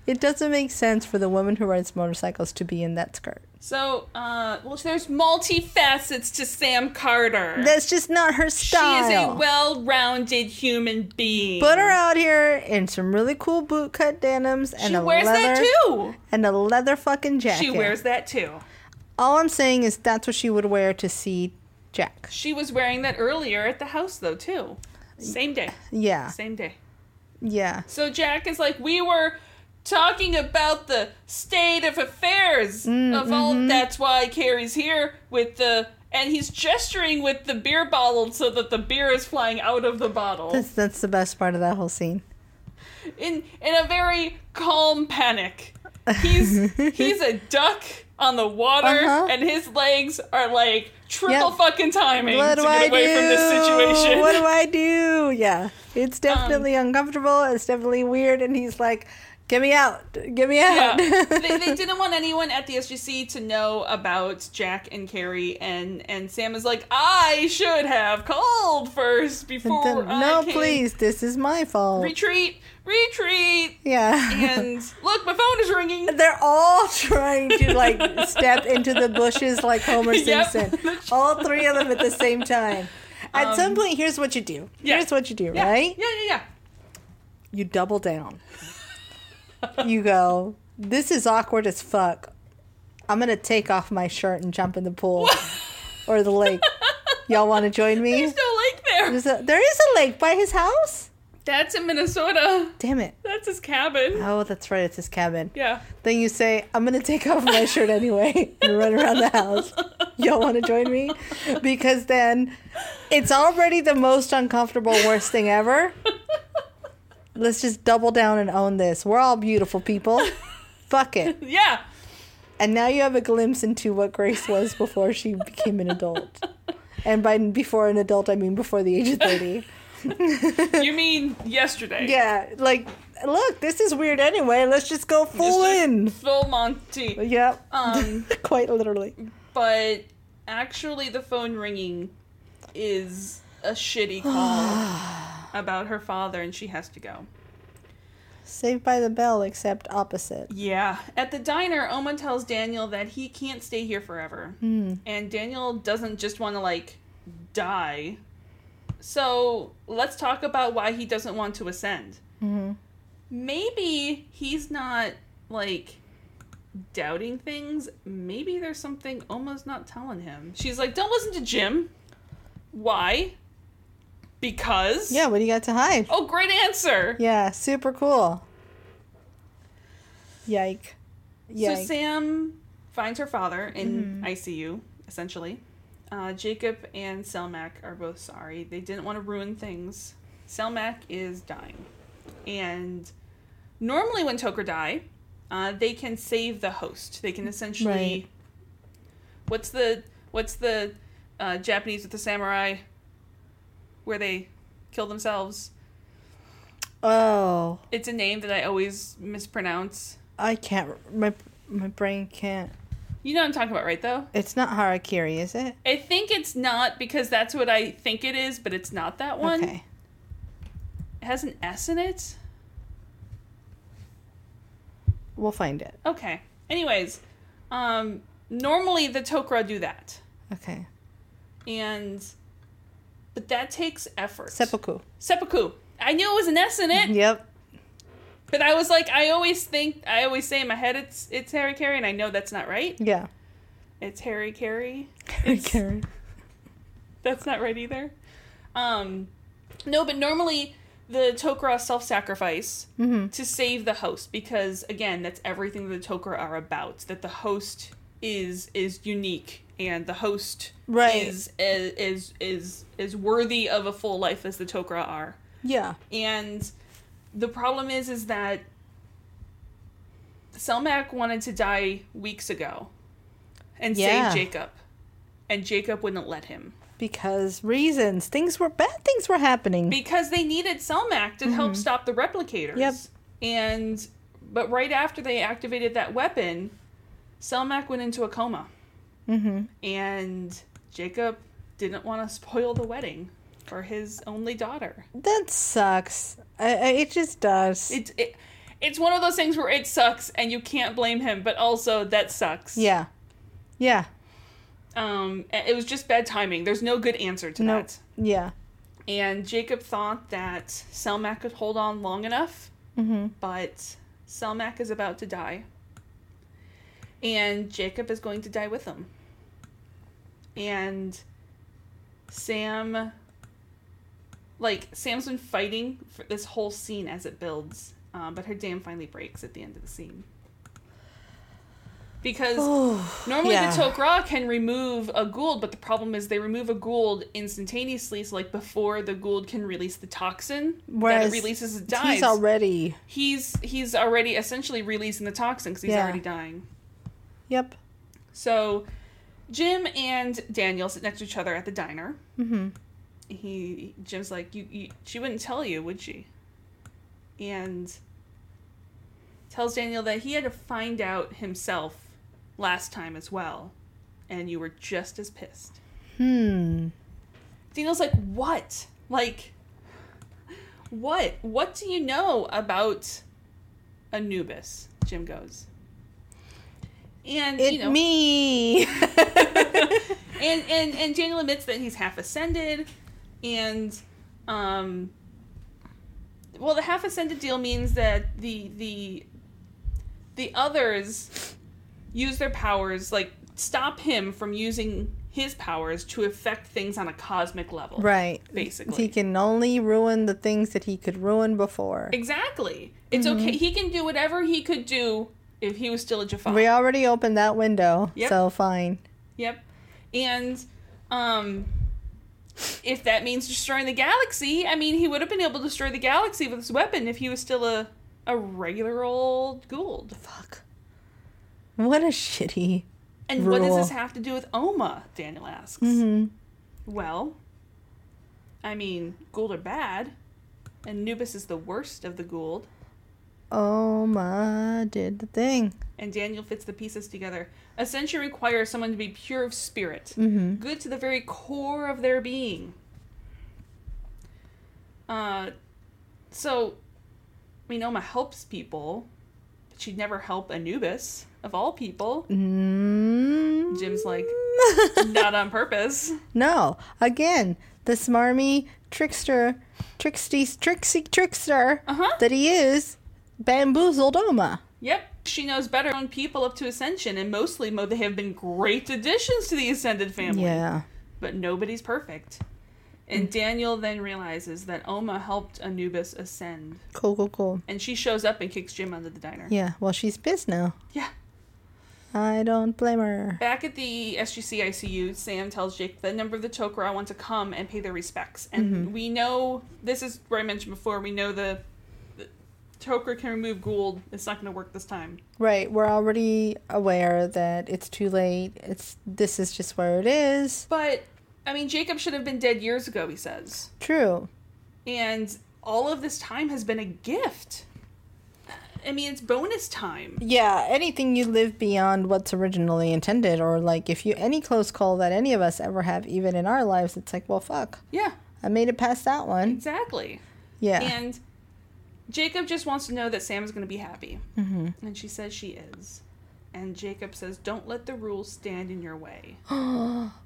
It doesn't make sense for the woman who rides motorcycles to be in that skirt. So, uh, well, there's multifacets to Sam Carter. That's just not her style. she is a well-rounded human being. Put her out here in some really cool bootcut denims and She a wears leather that too. and a leather fucking jacket. She wears that too. All I'm saying is that's what she would wear to see Jack. She was wearing that earlier at the house though too. Same day. Yeah. Same day. Yeah. So Jack is like, we were talking about the state of affairs Mm, of all. mm-hmm. That's why Kerry's here with the. And he's gesturing with the beer bottle so that the beer is flying out of the bottle. That's that's the best part of that whole scene. in in a very calm panic. He's *laughs* he's a duck on the water, Uh-huh. and his legs are like triple Yep. fucking timing What to get I away do? from this situation. What do I do? Yeah. It's *laughs* definitely uncomfortable. It's definitely weird and he's like, "Get me out. Get me yeah, out." *laughs* they, they didn't want anyone at the SGC to know about Jack and Kerry, and and Sam is like, I should have called first before then, no, please. This is my fault. retreat, retreat, yeah. and *laughs* look, my phone is ringing. They're all trying to like step into the bushes like Homer *laughs* Yep. Simpson. All three of them at the same time. At Um, some point, here's what you do. yeah. Here's what you do, Yeah, right? Yeah, yeah, yeah, You double down. *laughs* you go, this is awkward as fuck. I'm going to take off my shirt and jump in the pool *laughs* or the lake. Y'all want to join me? There's no lake there. There's a, there is a lake by his house? That's in Minnesota. Damn it. That's his cabin. Oh, that's right. It's his cabin. Yeah. Then you say, I'm going to take off my shirt anyway *laughs* and run around the house. Y'all want to join me? Because then it's already the most uncomfortable, worst thing ever. Let's just double down and own this. We're all beautiful people. *laughs* Fuck it. Yeah. And now you have a glimpse into what Grace was before she became an adult. *laughs* And by before an adult, I mean before the age of 30. *laughs* You mean yesterday? Yeah, like, look, this is weird anyway. Let's just go full Just- in. Full Monty. Yep. Um, Quite literally. but actually, the phone ringing is a shitty call *sighs* *sighs* *sighs* about her father, and she has to go. Saved by the Bell, except opposite. Yeah. At the diner, Oma tells Daniel that he can't stay here forever. Hmm. And Daniel doesn't just want to, like, die. So let's talk about why he doesn't want to ascend. hmm Maybe he's not, like, doubting things. Maybe there's something Oma's not telling him. She's like, don't listen to Jim. Why? Because? Yeah, what do you got to hide? Oh, great answer. Yeah, super cool. Yike. Yike. So Sam finds her father in ICU, essentially. Uh, Jacob and Selmak are both sorry. They didn't want to ruin things. Selmak is dying. And normally when Tok'ra die, uh, they can save the host. They can essentially Right. What's the what's the uh, Japanese with the samurai where they kill themselves? oh, It's a name that I always mispronounce. I can't. My my brain can't. You know what I'm talking about, right though? It's not harakiri, is it? I think it's not because that's what I think it is, but it's not that one. Okay. It has an S in it. We'll find it. Okay. Anyways, um, normally the Tok'ra do that, Okay. and but that takes effort. Seppuku. Seppuku. I knew it was an S in it, Yep. but I was like, I always think, I always say in my head, it's it's Harry Carey, and I know that's not right. Yeah. It's Harry Carey. *laughs* It's- Okay. *laughs* That's not right either. Um, no, but normally the Tok'ra self-sacrifice Mm-hmm. to save the host because again, that's everything the Tok'ra are about. That the host is is unique and the host Right. is is is is worthy of a full life as the Tok'ra are. Yeah. And the problem is is that Selmak wanted to die weeks ago and Yeah. save Jacob. And Jacob wouldn't let him. Because reasons, things were bad. Things were happening. because they needed Selmak to help mm-hmm. stop the replicators. Yep. And but right after they activated that weapon, Selmak went into a coma, mm-hmm. and Jacob didn't want to spoil the wedding for his only daughter. That sucks. I, I, it just does. It, it it's one of those things where it sucks and you can't blame him, but also that sucks. yeah. Yeah. Um, it was just bad timing. There's no good answer to Nope. that. Yeah. And Jacob thought that Selmak could hold on long enough Mm-hmm. but Selmak is about to die. And Jacob is going to die with him. And Sam like Sam's been fighting for this whole scene as it builds, um, but her dam finally breaks at the end of the scene. Because *sighs* normally yeah. the Tok'ra can remove a Goa'uld, but the problem is they remove a Goa'uld instantaneously, so like before the Goa'uld can release the toxin Whereas that it releases, it dies He's already. he's he's already essentially releasing the toxin because he's Yeah. already dying. Yep. So Jim and Daniel sit next to each other at the diner. Mm-hmm. He Jim's like, you, you she wouldn't tell you, would she? And tells Daniel that he had to find out himself last time as well, and you were just as pissed. Hmm. Daniel's like, what? Like, what? What do you know about Anubis? Jim goes. And It you know, me. *laughs* *laughs* and and and Daniel admits that he's half ascended, and um, well, the half ascended deal means that the the the others use their powers like stop him from using his powers to affect things on a cosmic level. right. Basically. He can only ruin the things that he could ruin before. Exactly. It's Mm-hmm. okay. He can do whatever he could do if he was still a Jafar. We already opened that window, Yep. so fine. Yep. And um if that means destroying the galaxy, I mean he would have been able to destroy the galaxy with his weapon if he was still a a regular old Goa'uld. Fuck. What a shitty. And what does this have to do with Oma? Daniel asks. Mm-hmm. Well, I mean, Goa'uld are bad, and Anubis is the worst of the Goa'uld, Oma did the thing. and Daniel fits the pieces together. Ascension requires someone to be pure of spirit, Mm-hmm. good to the very core of their being. Uh, so I mean, Oma helps people, but she'd never help Anubis, of all people. Mm. Jim's like, *laughs* not on purpose. No. Again, the smarmy trickster, tricksty, tricksy trickster Uh-huh. that he is, bamboozled Oma. Yep. She knows better own people up to Ascension, and mostly Mo, they have been great additions to the Ascended family. Yeah. But nobody's perfect. And mm. Daniel then realizes that Oma helped Anubis ascend. Cool, cool, cool. And she shows up and kicks Jim under the diner. Yeah. Well, she's pissed now. Yeah. I don't blame her. Back at the SGC ICU, Sam tells Jake the number of the Tok'ra want to come and pay their respects. And mm-hmm. we know, this is where I mentioned before, we know the, Tok'ra can remove Goa'uld. It's not going to work this time. Right. We're already aware that it's too late. It's this is just where it is. But, I mean, Jacob should have been dead years ago, he says. True. And all of this time has been a gift. I mean, it's bonus time. Yeah, anything you live beyond what's originally intended, or like if you any close call that any of us ever have, even in our lives, it's like, well, fuck, Yeah, I made it past that one. exactly. Yeah, And Jacob just wants to know that Sam is going to be happy. hmm And she says she is. And Jacob says, Don't let the rules stand in your way. *gasps*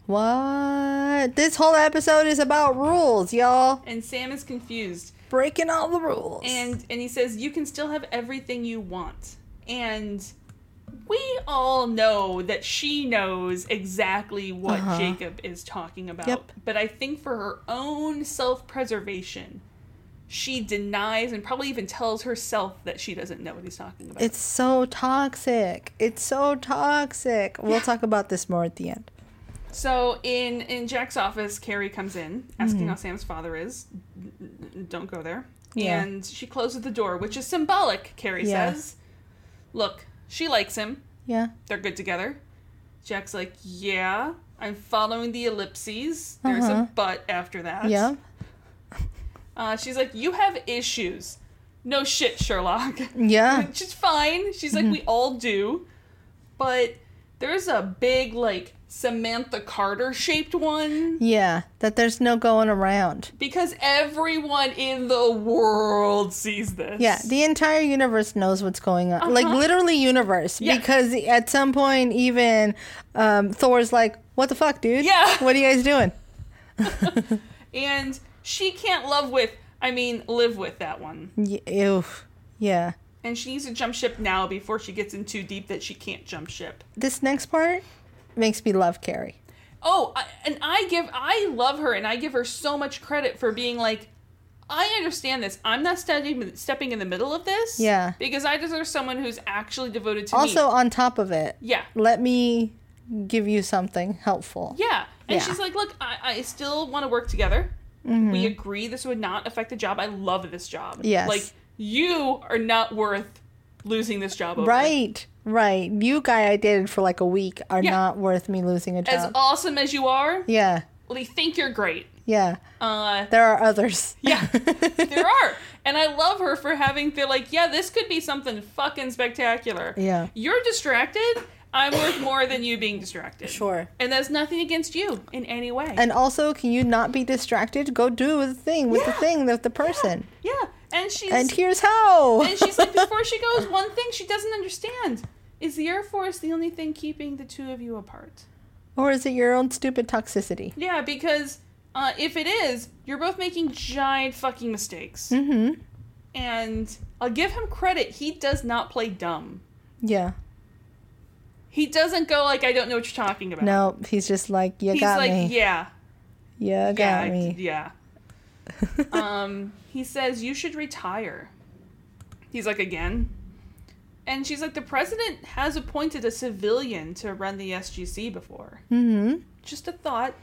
what? This whole episode is about rules, y'all. And Sam is confused. Breaking all the rules. And and he says, You can still have everything you want. And we all know that she knows exactly what Uh-huh. Jacob is talking about. Yep. But I think for her own self preservation, she denies and probably even tells herself that she doesn't know what he's talking about. it's so toxic. It's so toxic. We'll talk about this more at the end. So in in Jack's office, Kerry comes in asking how Sam's father is. Don't go there. Mm-hmm. Yeah. And she closes the door, which is symbolic. Kerry Yeah. says, "Look, she likes him. Yeah. They're good together." Jack's like, "Yeah, I'm following the ellipses. There's Uh-huh. a but after that." Yeah. *laughs* Uh, she's like, "You have issues." No shit, Sherlock. Yeah. *laughs* she's fine. She's like, we all do. But there's a big, like, Samantha Carter shaped one. Yeah. That there's no going around. Because everyone in the world sees this. Yeah, the entire universe knows what's going on. Like Uh-huh. literally universe. Yeah. Because at some point even um, Thor's like, What the fuck, dude? Yeah. What are you guys doing? *laughs* *laughs* and she can't love with, I mean, live with that one. Y- ew. Yeah. And she needs to jump ship now before she gets in too deep that she can't jump ship. This next part makes me love Kerry. Oh, I, and I give, I love her and I give her so much credit for being like, I understand this. I'm not stepping stepping in the middle of this. Yeah. Because I deserve someone who's actually devoted to Also, me. Also on top of it, Yeah. let me give you something helpful. Yeah. And Yeah. she's like, look, I, I still want to work together. We agree this would not affect the job. I love this job. Mm-hmm. Yes. Like, you are not worth losing this job over. Right. Right. You guy I dated for like a week are Yeah. not worth me losing a job. As awesome as you are, yeah. well, they think you're great. Yeah. Uh, There are others. Yeah, *laughs* there are. And I love her for having, feel like, yeah, this could be something fucking spectacular. Yeah. You're distracted. I'm worth more than you being distracted. Sure. And that's nothing against you in any way. And also, can you not be distracted? Go do the thing with the thing with the person. yeah. And she's And here's how. and she's like, before she goes, one thing she doesn't understand is the Air Force the only thing keeping the two of you apart? or is it your own stupid toxicity? Yeah, because uh, if it is, you're both making giant fucking mistakes. Mm-hmm. And I'll give him credit. He does not play dumb. Yeah. He doesn't go like, I don't know what you're talking about. No, he's just like, you He's got like, me. yeah, You got yeah, me. *laughs* yeah. um, he says you should retire. He's like again, and she's like the president has appointed a civilian to run the SGC before. Mm-hmm. Just a thought,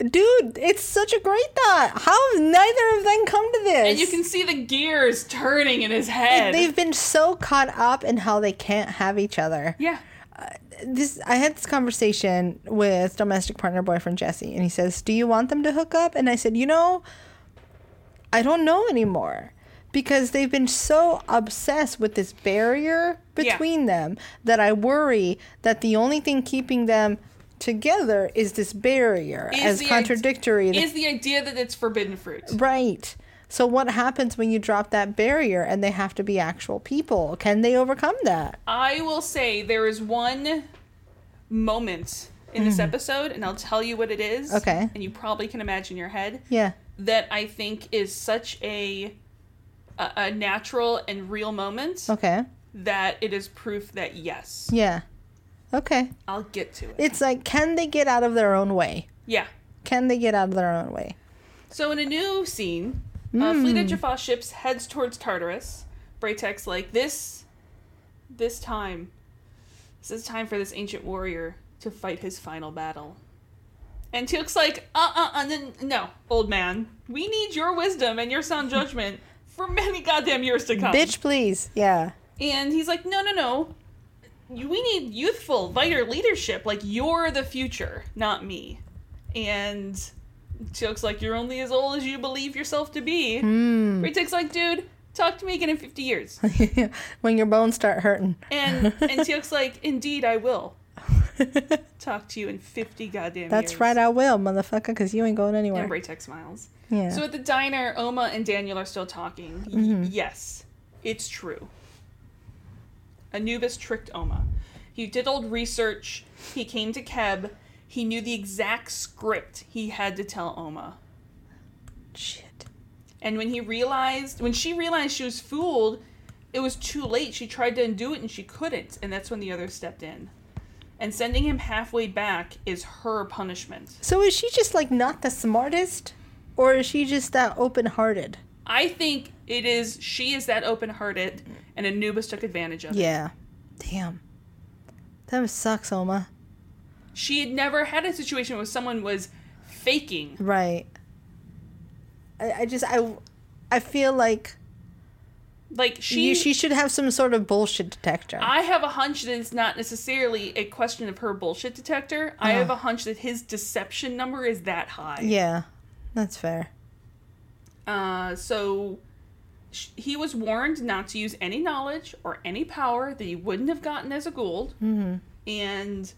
Dude, it's such a great thought. How have neither of them come to this? and you can see the gears turning in his head. They've been so caught up in how they can't have each other. yeah, This I had this conversation with domestic partner boyfriend Jesse, and he says, "Do you want them to hook up?" And I said, "You know, I don't know anymore." Because they've been so obsessed with this barrier Yeah. between them that I worry that the only thing keeping them together is this barrier, Is as id- contradictory. is the idea that it's forbidden fruit. Right. So what happens when you drop that barrier and they have to be actual people? Can they overcome that? I will say there is one moment in this hmm. episode, and I'll tell you what it is. Okay. And you probably can imagine your head Yeah. that I think is such a a, a natural and real moment Okay. that it is proof that yes, Yeah. Okay. I'll get to it. It's like can they get out of their own way? yeah. Can they get out of their own way? So in a new scene, uh, Fleet of Jaffa ships heads towards Tartarus. Bra'tac's like this, this time, this is time for this ancient warrior to fight his final battle. And Teal'c's like, uh, uh, uh, no, old man, we need your wisdom and your sound *laughs* judgment for many goddamn years to come. Bitch, please. Yeah. And he's like, no, no, no. We need youthful, vital leadership. Like, you're the future, not me. And Teal'c's like, you're only as old as you believe yourself to be. Bra'tac's like, dude, talk to me again in 50 years. *laughs* when your bones start hurting. And and *laughs* Teal'c's like, indeed, I will *laughs* talk to you in 50 goddamn That's years. right, I will, motherfucker, because you ain't going anywhere. And Braytek smiles. yeah. So at the diner, Oma and Daniel are still talking. Mm-hmm. yes, it's true. Anubis tricked Oma. He did old research. He came to Kheb. He knew the exact script he had to tell Oma. Shit. And when he realized, when she realized she was fooled, it was too late. She tried to undo it and she couldn't. And that's when the others stepped in. And sending him halfway back is her punishment. So is she just like not the smartest? Or is she just that open hearted? I think it is she is that open hearted and Anubis took advantage of it. Yeah. Damn. That sucks, Oma. She had never had a situation where someone was faking. Right. I, I just I I feel like Like she she, she should have some sort of bullshit detector. I have a hunch that it's not necessarily a question of her bullshit detector. I have a hunch that his deception number is that high. yeah. That's fair. Uh, so sh- he was warned not to use any knowledge or any power that he wouldn't have gotten as a Goa'uld. Mm-hmm. And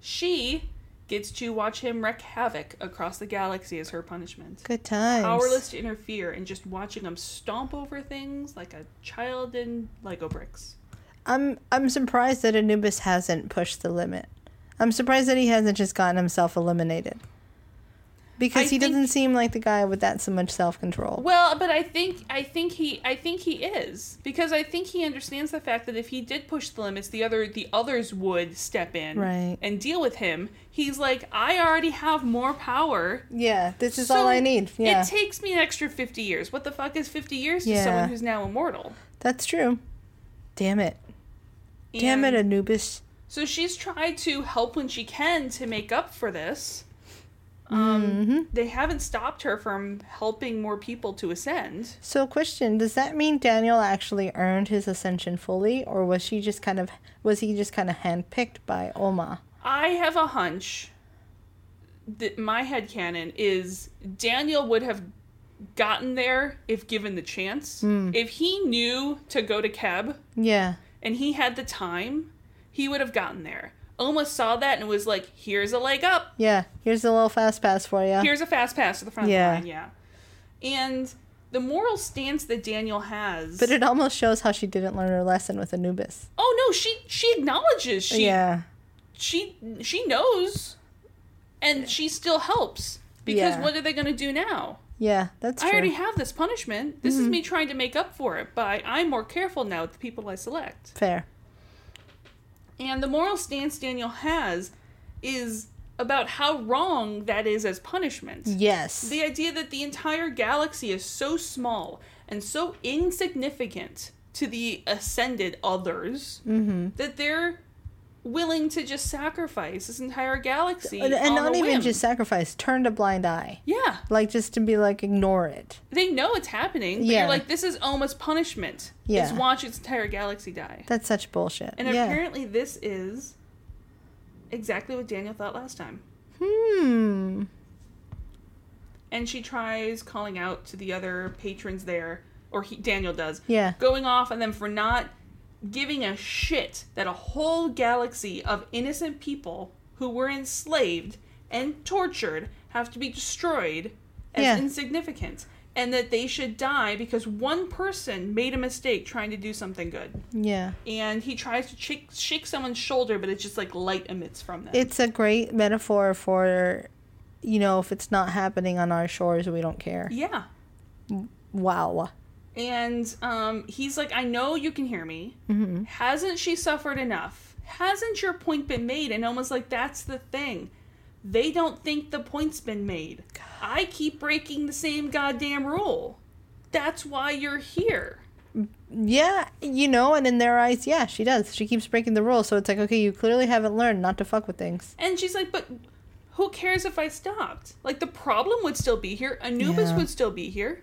she gets to watch him wreak havoc across the galaxy as her punishment. Good times. Powerless to interfere and just watching him stomp over things like a child in Lego bricks. I'm I'm surprised that Anubis hasn't pushed the limit. I'm surprised that he hasn't just gotten himself eliminated. Because I he think- doesn't seem like the guy with that so much self control. Well, but I think I think he I think he is because I think he understands the fact that if he did push the limits, the other the others would step in Right. and deal with him. He's like, I already have more power. Yeah, this is so all I need. Yeah. It takes me an extra fifty years. What the fuck is fifty years to someone who's now immortal? That's true. Damn it. Damn it, Anubis. So she's tried to help when she can to make up for this. Um, hmm They haven't stopped her from helping more people to ascend. So, question: Does that mean Daniel actually earned his ascension fully, or was she just kind of was he just kind of handpicked by Oma? I have a hunch that my head headcanon is Daniel would have gotten there if given the chance. If he knew to go to Kheb Yeah, and he had the time, he would have gotten there. Oma saw that and was like, here's a leg up. yeah. Here's a little fast pass for you. Here's a fast pass to the front Yeah. line. Yeah. And the moral stance that Daniel has. But it almost shows how she didn't learn her lesson with Anubis. oh no, she she acknowledges she yeah, she she knows and she still helps because Yeah. what are they going to do now yeah. That's i already have this punishment this is mm-hmm. me trying to make up for it but i'm more careful now with the people i select Fair. And the moral stance daniel has is about how wrong that is as punishment Yes. the idea that the entire galaxy is so small and so insignificant to the ascended others mm-hmm. that they're willing to just sacrifice this entire galaxy And, and not even just sacrifice. turn a blind eye. yeah Like just to be like ignore it. they know it's happening but Yeah. you're like this is almost punishment Yeah. is watch its entire galaxy die That's such bullshit. and yeah. apparently this is exactly what daniel thought last time Hmm. and she tries calling out to the other patrons there or he, daniel does Yeah. going off on them for not giving a shit that a whole galaxy of innocent people who were enslaved and tortured have to be destroyed as Yeah. insignificant. and that they should die because one person made a mistake trying to do something good. Yeah. And he tries to shake, shake someone's shoulder, but it's just like light emits from them. It's a great metaphor for, you know, if it's not happening on our shores, we don't care. yeah. Wow. And um, he's like, I know you can hear me. hmm Hasn't she suffered enough? Hasn't your point been made? And almost like that's the thing. They don't think the point's been made. I keep breaking the same goddamn rule. That's why you're here. Yeah, you know, and in their eyes, yeah, she does. She keeps breaking the rule. so it's like, okay, you clearly haven't learned not to fuck with things. And she's like, but who cares if I stopped? Like the problem would still be here. Anubis Yeah. would still be here.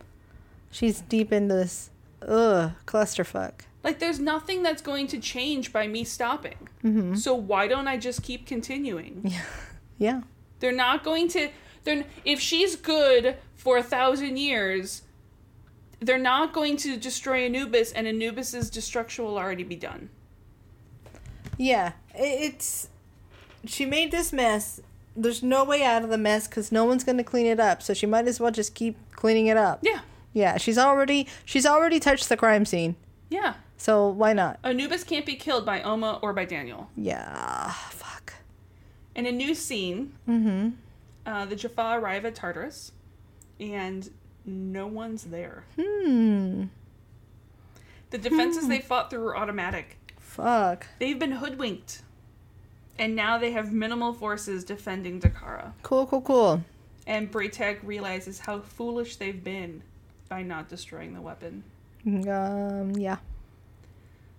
She's deep into this, ugh, clusterfuck. Like there's nothing that's going to change by me stopping. hmm So why don't I just keep continuing? Yeah. yeah. They're not going to. They're if she's good for a thousand years, they're not going to destroy Anubis, and Anubis's destruction will already be done. Yeah, it's. She made this mess. There's no way out of the mess because no one's going to clean it up, so she might as well just keep cleaning it up. Yeah, Yeah, she's already she's already touched the crime scene, yeah. so why not? Anubis can't be killed by Oma or by Daniel. Yeah, fuck. In a new scene, Mm-hmm. uh, the Jaffa arrive at Tartarus, and no one's there. Hmm. The defenses they fought through were automatic. Fuck. They've been hoodwinked, and now they have minimal forces defending Dakara. Cool, cool, cool. And Bra'tac realizes how foolish they've been by not destroying the weapon. Um. Yeah.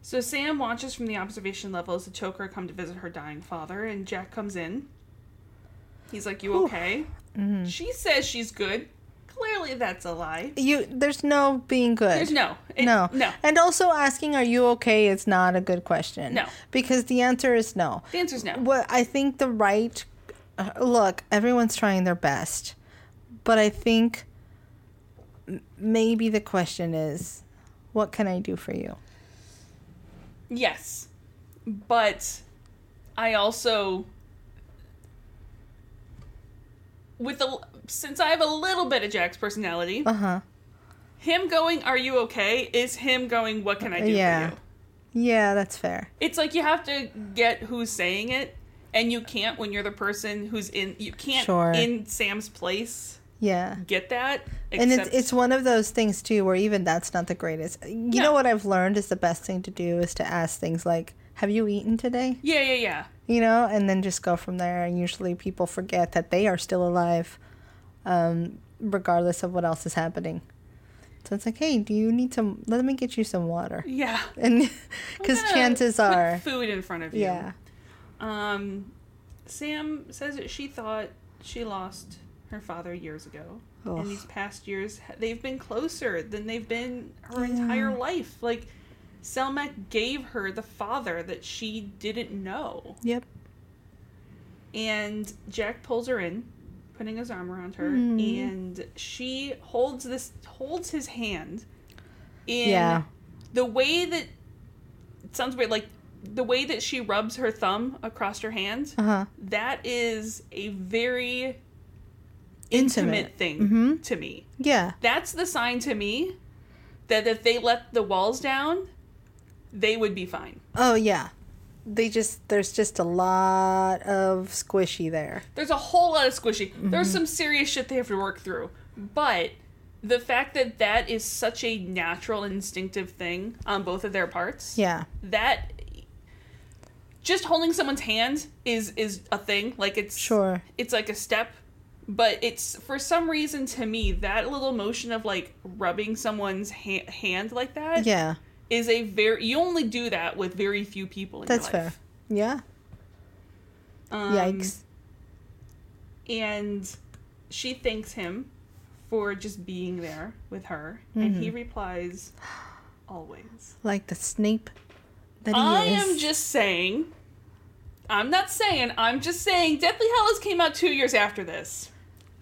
So Sam watches from the observation level as the Tok'ra come to visit her dying father, and Jack comes in. He's like, "You okay?" Mm-hmm. She says she's good. Clearly, that's a lie. You. There's no being good. There's no, it- no. no. And also asking, "Are you okay?" is not a good question. No. Because the answer is no. The answer's no. What I think the right uh, look, everyone's trying their best, but I think maybe the question is, what can I do for you? Yes, but I also, with a since I have a little bit of Jack's personality, Uh huh. him going, "Are you okay?" is him going, "What can I do Yeah. for you?" Yeah, that's fair. It's like you have to get who's saying it, and you can't when you're the person who's in. You can't Sure. in Sam's place Yeah. get that. And it's it's one of those things too where even that's not the greatest. You No. know what I've learned is the best thing to do is to ask things like, "Have you eaten today?" yeah, yeah, yeah. You know, and then just go from there. And usually people forget that they are still alive, um, regardless of what else is happening. So it's like, hey, do you need some? Let me get you some water. Yeah. *laughs* And because chances are, food in front of you. yeah, Um, Sam says that she thought she lost her father years ago. Ugh. And these past years, they've been closer than they've been her Yeah. entire life. Like, Selmak gave her the father that she didn't know. yep, And Jack pulls her in, putting his arm around her, Mm. and she holds this holds his hand in Yeah. the way that it sounds weird, like the way that she rubs her thumb across her hand. uh huh, That is a very intimate, Intimate. thing Mhm. to me. yeah, That's the sign to me that if they let the walls down, they would be fine. oh yeah. They just there's just a lot of squishy there. There's a whole lot of squishy. Mm-hmm. There's some serious shit they have to work through. But the fact that that is such a natural, instinctive thing on both of their parts, Yeah, that just holding someone's hand is is a thing. Like it's sure. it's like a step. But it's for some reason to me that little motion of like rubbing someone's ha- hand like that Yeah, Is a very you only do that with very few people in that's fair. Yeah. Um, Yikes. and she thanks him for just being there with her and Mm-hmm. he replies always Like the Snape that he i is. am just saying i'm not saying i'm just saying deathly hallows came out two years after this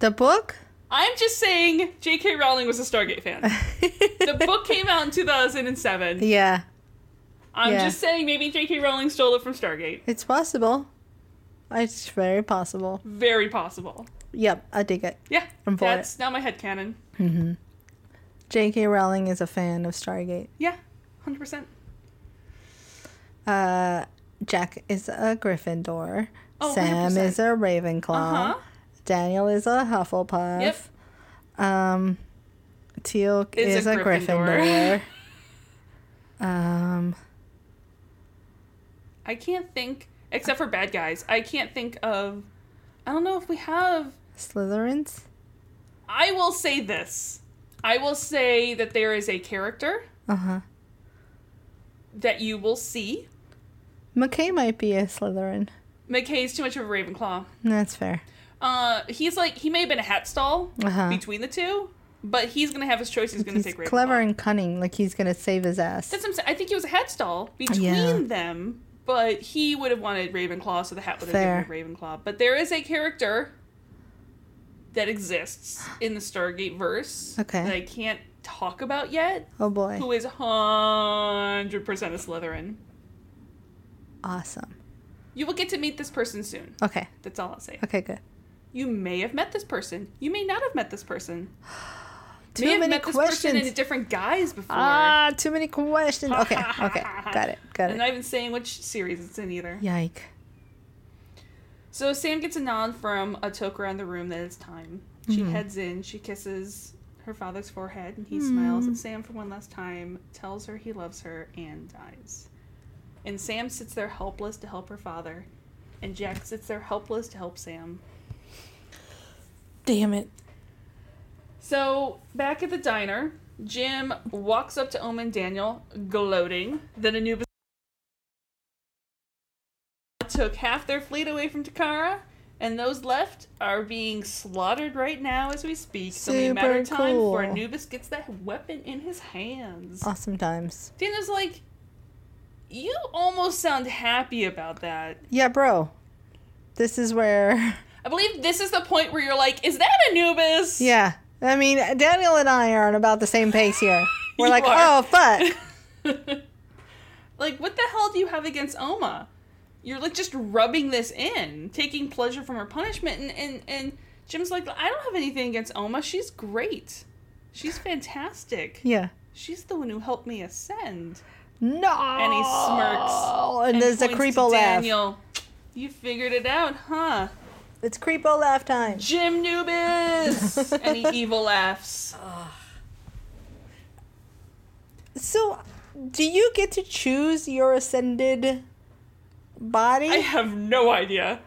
the book. i'm just saying j.k rowling was a stargate fan *laughs* the book came out in 2007 Yeah, i'm yeah. just saying maybe j.k rowling stole it from stargate it's possible. It's very possible. very possible Yep, I dig it. yeah I'm for that's now my head canon Mm-hmm. J.K. Rowling is a fan of Stargate. Yeah, hundred percent. Uh, Jack is a Gryffindor. Oh, Sam 100%. is a Ravenclaw. Uh huh. Daniel is a Hufflepuff. Yep. Um, Teal'c Is is, a a, Gryffindor. Gryffindor. *laughs* um, I can't think, except for bad guys. I can't think of. I don't know if we have. Slytherins. I will say this. I will say that there is a character Uh huh. that you will see. McKay might be a Slytherin. McKay's too much of a Ravenclaw. That's fair. Uh, he's like he may have been a hat stall Uh-huh. between the two, but he's gonna have his choice. He's gonna He's take Ravenclaw. clever and cunning. Like he's gonna save his ass. That's what I'm saying. I think he was a hat stall between Yeah. them, but he would have wanted Ravenclaw, so the hat would have given him Ravenclaw. But there is a character that exists in the Stargate verse Okay. that I can't talk about yet, oh boy. who is hundred percent a Slytherin. Awesome. You will get to meet this person soon. Okay. That's all I'll say. Okay. Good. You may have met this person. You may not have met this person. Too may have many met this person in a different guise before. Ah, too many questions. Okay. Okay. Got it. Got it. I'm not even saying which series it's in either. Yike. So Sam gets a nod from a toke around the room that it's time. She Mhm. heads in, she kisses her father's forehead, and he smiles at Sam for one last time, tells her he loves her, and dies. And Sam sits there helpless to help her father, and Jack sits there helpless to help Sam. Damn it. So back at the diner, Jim walks up to Oma and Daniel, gloating that Anubis took half their fleet away from Dakara, and those left are being slaughtered right now as we speak. It's only a matter of time before. Anubis gets that weapon in his hands. Awesome times. Daniel's like, you almost sound happy about that. Yeah, bro. This is where. *laughs* I believe this is the point where you're like, is that Anubis? Yeah. I mean, Daniel and I are on about the same pace here. *laughs* We're like, are. oh, fuck. *laughs* like, what the hell do you have against Oma? You're like just rubbing this in, taking pleasure from her punishment, and and and Jim's like, I don't have anything against Oma. She's great. She's fantastic. Yeah. She's the one who helped me ascend. No. And he smirks. And, there's a creepo laugh. Daniel, you figured it out, huh? It's creepo laugh time. Jim Nubis! *laughs* and he evil laughs. So, do you get to choose your ascended body? I have no idea.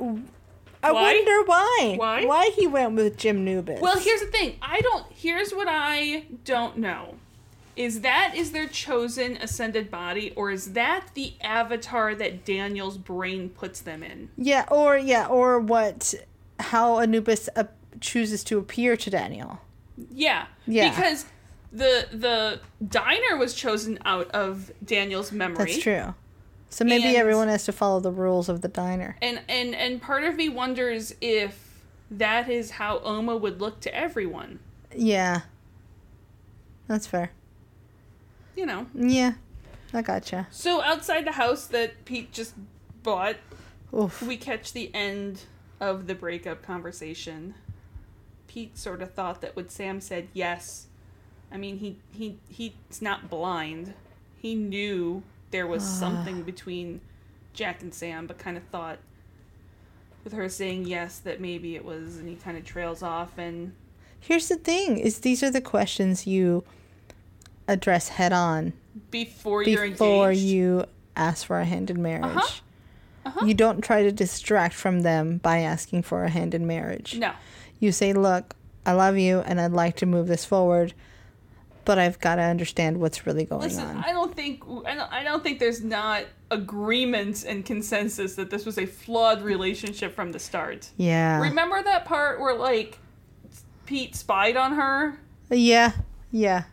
I Why? wonder why. Why? Why he went with Jim Nubis? Well, here's the thing. I don't. Here's what I don't know. Is that is their chosen ascended body, or is that the avatar that Daniel's brain puts them in? yeah, or yeah, or what? How Anubis uh, chooses to appear to Daniel. Yeah. Yeah. Because the the diner was chosen out of Daniel's memory. That's true. So maybe And- everyone has to follow the rules of the diner. And and and part of me wonders if that is how Oma would look to everyone. Yeah. That's fair. You know. Yeah. I gotcha. So outside the house that Pete just bought, Oof. we catch the end of the breakup conversation. Pete sort of thought that when Sam said yes, I mean he he he's not blind. He knew there was ah. something between Jack and Sam, but kind of thought with her saying yes that maybe it was, and he kind of trails off and Here's the thing: is these are the questions you address head on before you're before engaged. you ask for a hand in marriage. Uh-huh. Uh-huh. You don't try to distract from them by asking for a hand in marriage. no. You say, "Look, I love you, and I'd like to move this forward, but I've got to understand what's really going Listen, on." I don't think I don't, I don't think there's not agreement and consensus that this was a flawed relationship from the start. yeah. Remember that part where like Pete spied on her yeah. Yeah.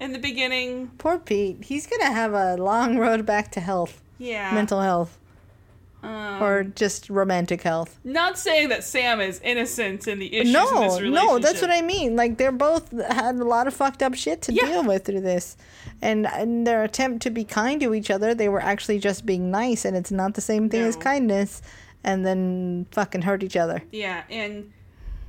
In the beginning? Poor Pete. He's gonna have a long road back to health, Yeah. mental health, Um, or just romantic health. not saying that Sam is innocent in the issues in No, this relationship. no, that's what I mean. Like they're both had a lot of fucked up shit to Yeah. deal with through this, and in their attempt to be kind to each other, they were actually just being nice, and it's not the same thing as kindness. And then fucking hurt each other. Yeah, and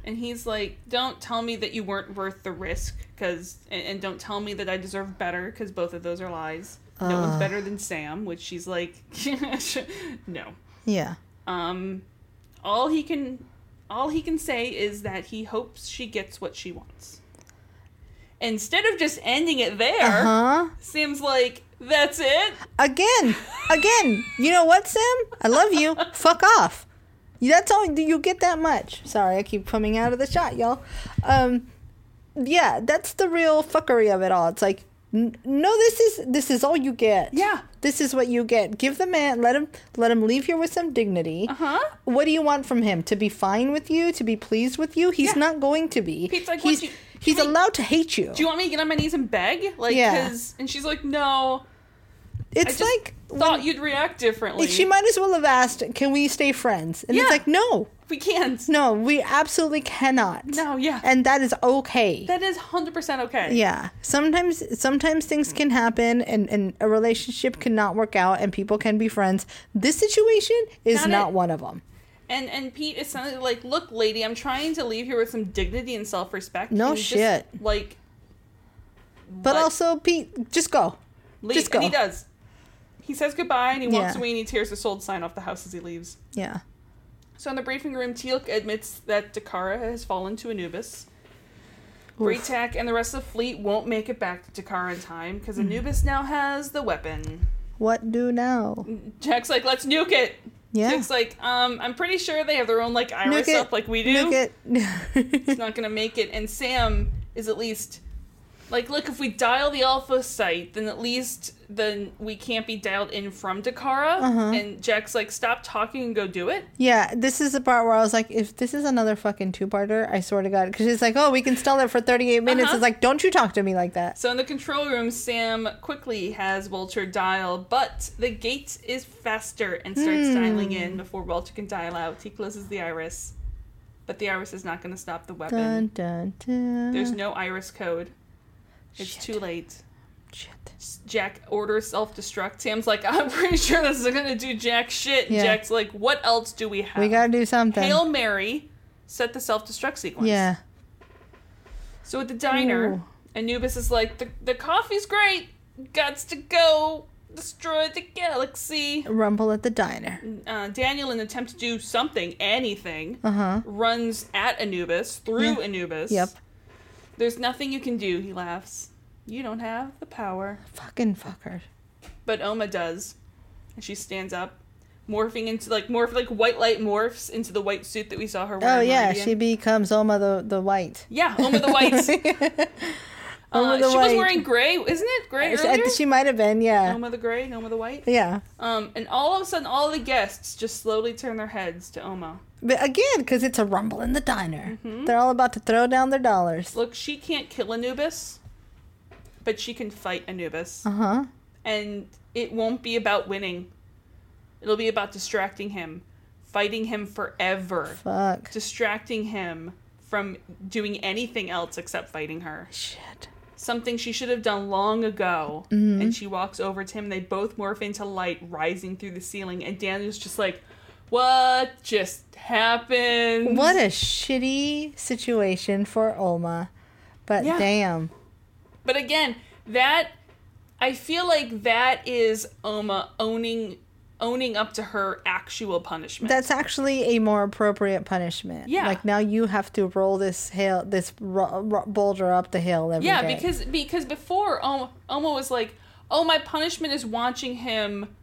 And he's like, "Don't tell me that you weren't worth the risk, because and, and don't tell me that I deserve better, because both of those are lies. No one's better than Sam." Which she's like, *laughs* "No." Yeah. Um, all he can, all he can say is that he hopes she gets what she wants. Instead of just ending it there, Uh huh. Sam's like, "That's it." Again, again. You know what, Sam? I love you. *laughs* Fuck off. That's all. You get that much. Sorry, I keep coming out of the shot, y'all. Um, yeah, that's the real fuckery of it all. It's like, n- no, this is this is all you get. Yeah. This is what you get. Give the man, let him, let him leave here with some dignity. Uh huh. What do you want from him? To be fine with you? To be pleased with you? He's Yeah. not going to be. Pete's like, he's you- he's allowed to hate you. Do you want me to get on my knees and beg? Like, Yeah. and she's like, "No." It's just like thought you'd react differently. she might as well have asked, "Can we stay friends?" And Yeah. it's like, no, we can't. no, we absolutely cannot. No, yeah. and that is okay. That is hundred percent okay. yeah, sometimes sometimes things can happen, and and a relationship cannot work out, and people can be friends. This situation is Not not, one of them. And and Pete is something like, "Look, lady, I'm trying to leave here with some dignity and self respect. No shit. like, But also, Pete, just go. leave. just And he does. He says goodbye and he walks Yeah. away and he tears the sold sign off the house as he leaves. Yeah. So in the briefing room, Teal'c admits that Dakara has fallen to Anubis. Bra'tac and the rest of the fleet won't make it back to Dakara in time because Hmm. Anubis now has the weapon. What do now? Jack's like, let's nuke it. Yeah. Jack's like, um, I'm pretty sure they have their own like iris Nuke it. up like we do. Look at. *laughs* It's not gonna make it. And Sam is at least like, look, if we dial the alpha site, then at least then we can't be dialed in from Dakara. Uh-huh. And Jack's like, stop talking and go do it. Yeah, this is the part where I was like, if this is another fucking two parter, I swear to God. Because it's like, oh, we can stall it for 38 minutes. Uh-huh. It's like, don't you talk to me like that. So in the control room, Sam quickly has Walter dial, but the gate is faster and starts Hmm. dialing in before Walter can dial out. He closes the iris, but the iris is not going to stop the weapon. Dun, dun, dun. There's no iris code. It's Shit. too late. Shit. Jack orders self destruct. Sam's like, I'm pretty sure this is gonna do jack shit. Yeah. Jack's like, what else do we have? We gotta do something. Hail Mary, set the self destruct sequence. yeah. So at the diner, Ooh. Anubis is like, the, the coffee's great. Gots to go destroy the galaxy. Rumble at the diner. Uh, Daniel, in an attempt to do something, anything, Uh huh. runs at Anubis, through Yeah. Anubis. Yep. There's nothing you can do, he laughs. You don't have the power. Fucking fucker. But Oma does. And she stands up, morphing into like morph like white light morphs into the white suit that we saw her wearing. Oh, yeah. She becomes Oma the, the White. Yeah, Oma the White. *laughs* Uh, the she was wearing gray, isn't it? Gray She, earlier? she might have been, yeah. Oma the Gray Oma the White. Yeah. Um, and all of a sudden, all the guests just slowly turn their heads to Oma. But again, because it's a rumble in the diner. Mm-hmm. They're all about to throw down their dollars. Look, she can't kill Anubis, but she can fight Anubis. Uh huh. And it won't be about winning. It'll be about distracting him, fighting him forever. Fuck. distracting him from doing anything else except fighting her. Shit. Something she should have done long ago. Mm-hmm. And she walks over to him. They both morph into light rising through the ceiling. And Daniel's just like, What just happened? What a shitty situation for Oma. But Yeah. damn. But again, that I feel like that is Oma owning owning up to her actual punishment. That's actually a more appropriate punishment. Yeah. Like now you have to roll this hill, this ro- ro- boulder up the hill every day. yeah, because because before Oma, Oma was like, "Oh, my punishment is watching him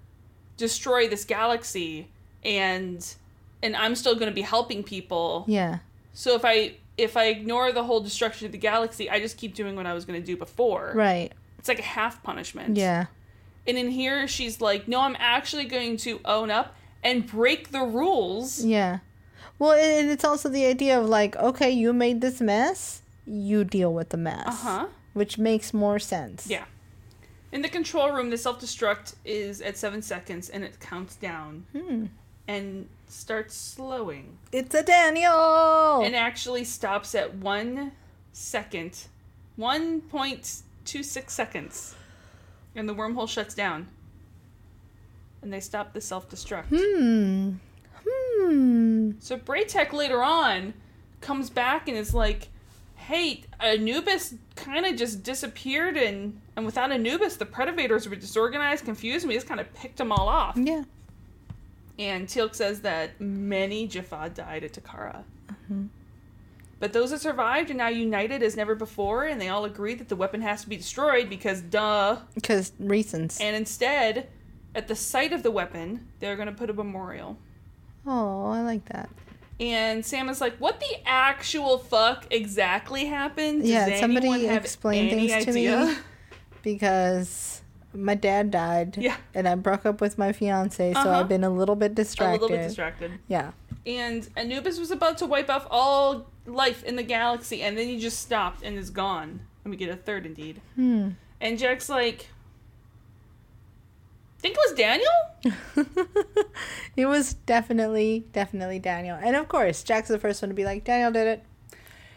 destroy this galaxy, and and I'm still going to be helping people. Yeah. So if I if I ignore the whole destruction of the galaxy, I just keep doing what I was going to do before. Right. It's like a half punishment. Yeah. And in here, she's like, "No, I'm actually going to own up and break the rules." Yeah. Well, and it's also the idea of like, okay, you made this mess, you deal with the mess. Uh huh. Which makes more sense. Yeah. In the control room, the self destruct is at seven seconds and it counts down Hmm. and starts slowing. It's a Daniel. And actually stops at one second, 1.26 seconds. And the wormhole shuts down. And they stop the self destruct. hmm. Hmm. So Bra'tac later on comes back and is like, "Hey, Anubis kind of just disappeared, and and without Anubis, the Predators were disorganized, confused, and we just kind of picked them all off." Yeah. And Teal'c says that many Jaffa died at Dakara. But those that survived are now united as never before, and they all agree that the weapon has to be destroyed because, duh. Because reasons. And instead, at the site of the weapon, they're going to put a memorial. Oh, I like that. And Sam is like, "What the actual fuck exactly happened? Does Yeah, somebody explain things to idea?" me. *laughs* Because my dad died. Yeah. And I broke up with my fiance, so Uh-huh. I've been a little bit distracted. A little bit distracted. Yeah. And Anubis was about to wipe off all life in the galaxy, and then he just stopped and is gone. And we get a third indeed. Hmm. And Jack's like, "Think it was Daniel?" *laughs* it was definitely, definitely Daniel. And of course, Jack's the first one to be like, Daniel did it.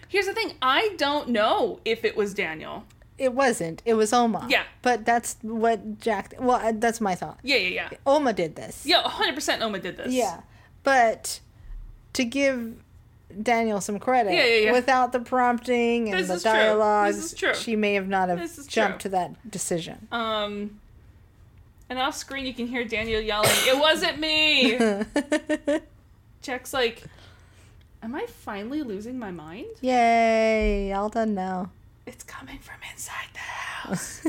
Here's the thing: I don't know if it was Daniel. It wasn't. It was Oma. Yeah. But that's what Jack. Well, uh, that's my thought. Yeah, yeah, yeah. Oma did this. Yeah, 100% Oma did this. Yeah. But to give Daniel some credit, Yeah, yeah, yeah. without the prompting and This the dialogues, This is true. she may have not have jumped true. to that decision. Um, and off screen you can hear Daniel yelling, "It wasn't me." *laughs* Jack's like, "Am I finally losing my mind? Yay! All done now. It's coming from inside the house."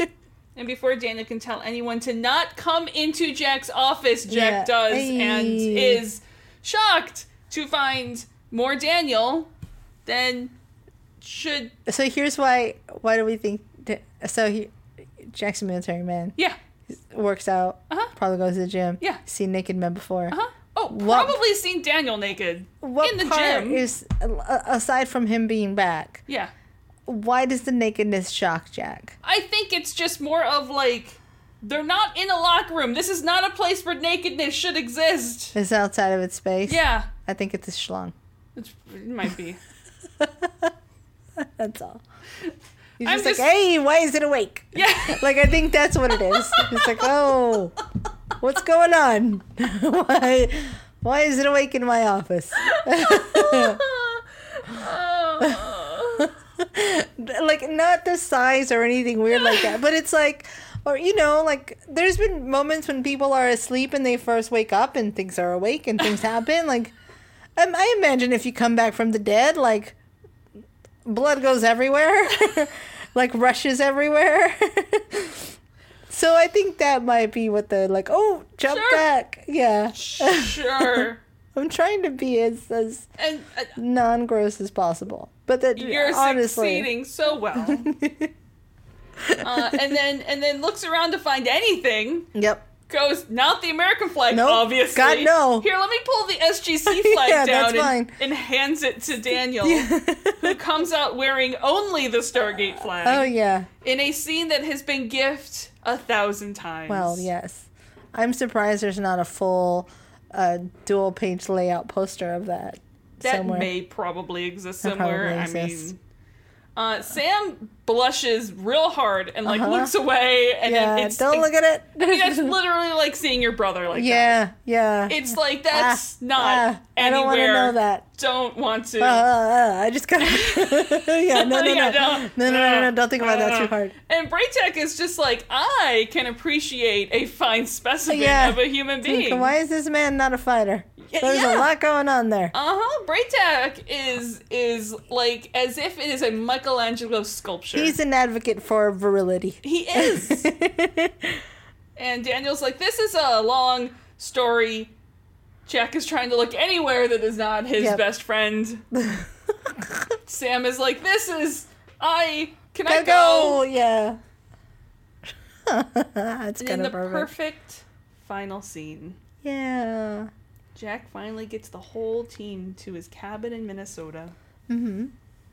*laughs* and before Daniel can tell anyone to not come into Jack's office, Jack Yeah. does and is shocked to find more Daniel than should. so here's why. Why do we think? that- So he, Jack's a military man. Yeah. Works out. Uh huh. Probably goes to the gym. Yeah. Seen naked men before. Uh huh. Oh, What- probably seen Daniel naked What in the part gym. is aside from him being back? yeah. Why does the nakedness shock Jack? I think it's just more of like they're not in a locker room. This is not a place where nakedness should exist. It's outside of its space. Yeah, I think it's a schlong. it's, it might be. *laughs* That's all. He's I'm just like, hey, why is it awake? Yeah. *laughs* Like I think that's what it is. It's like, oh, what's going on? *laughs* why, why is it awake in my office? Oh. like not the size or anything weird like that, but it's like, or you know, like there's been moments when people are asleep and they first wake up and things are awake and things *laughs* happen. Like, um, I imagine if you come back from the dead, like blood goes everywhere, *laughs* like rushes everywhere. *laughs* so I think that might be what the like. Oh, jump Sure. back, yeah. sure. I'm trying to be as as And uh, non gross as possible, but that you're honestly. succeeding so well. Uh, and then and then looks around to find anything. Yep. Goes not the American flag, Nope. obviously. God, no. Here, let me pull the SGC *laughs* flag Yeah, down and, and hands it to *laughs* Daniel, who comes out wearing only the Stargate *gasps* flag. Oh yeah. in a scene that has been gift a thousand times. Well, yes. I'm surprised there's not a full uh, dual page layout poster of that, that somewhere. may probably exist somewhere. probably I exists. mean, uh, Sam blushes real hard and like Uh-huh. looks away, and yeah, it's don't like, look at it. I mean, that's literally like seeing your brother like that. yeah, yeah. It's like that's Ah, not ah, I don't want to know that. Don't want to. Uh, uh, uh, I just gotta. *laughs* yeah, no, no, no. *laughs* Yeah, no, don't. no, no, no, Uh, Don't think about that too hard. And Bra'tac is just like, I can appreciate a fine specimen Yeah. of a human being. Why is this man not a fighter? There's yeah. a lot going on there. Uh huh. Bra'tac is is like as if it is a Michelangelo sculpture. He's an advocate for virility. he is. *laughs* and Daniel's like, this is a long story. Jack is trying to look anywhere that is not his Yep. best friend. *laughs* Sam is like, this is I can I go? go. Yeah. *laughs* That's kind the of perfect. perfect final scene, Yeah. Jack finally gets the whole team to his cabin in Minnesota. Mm-hmm.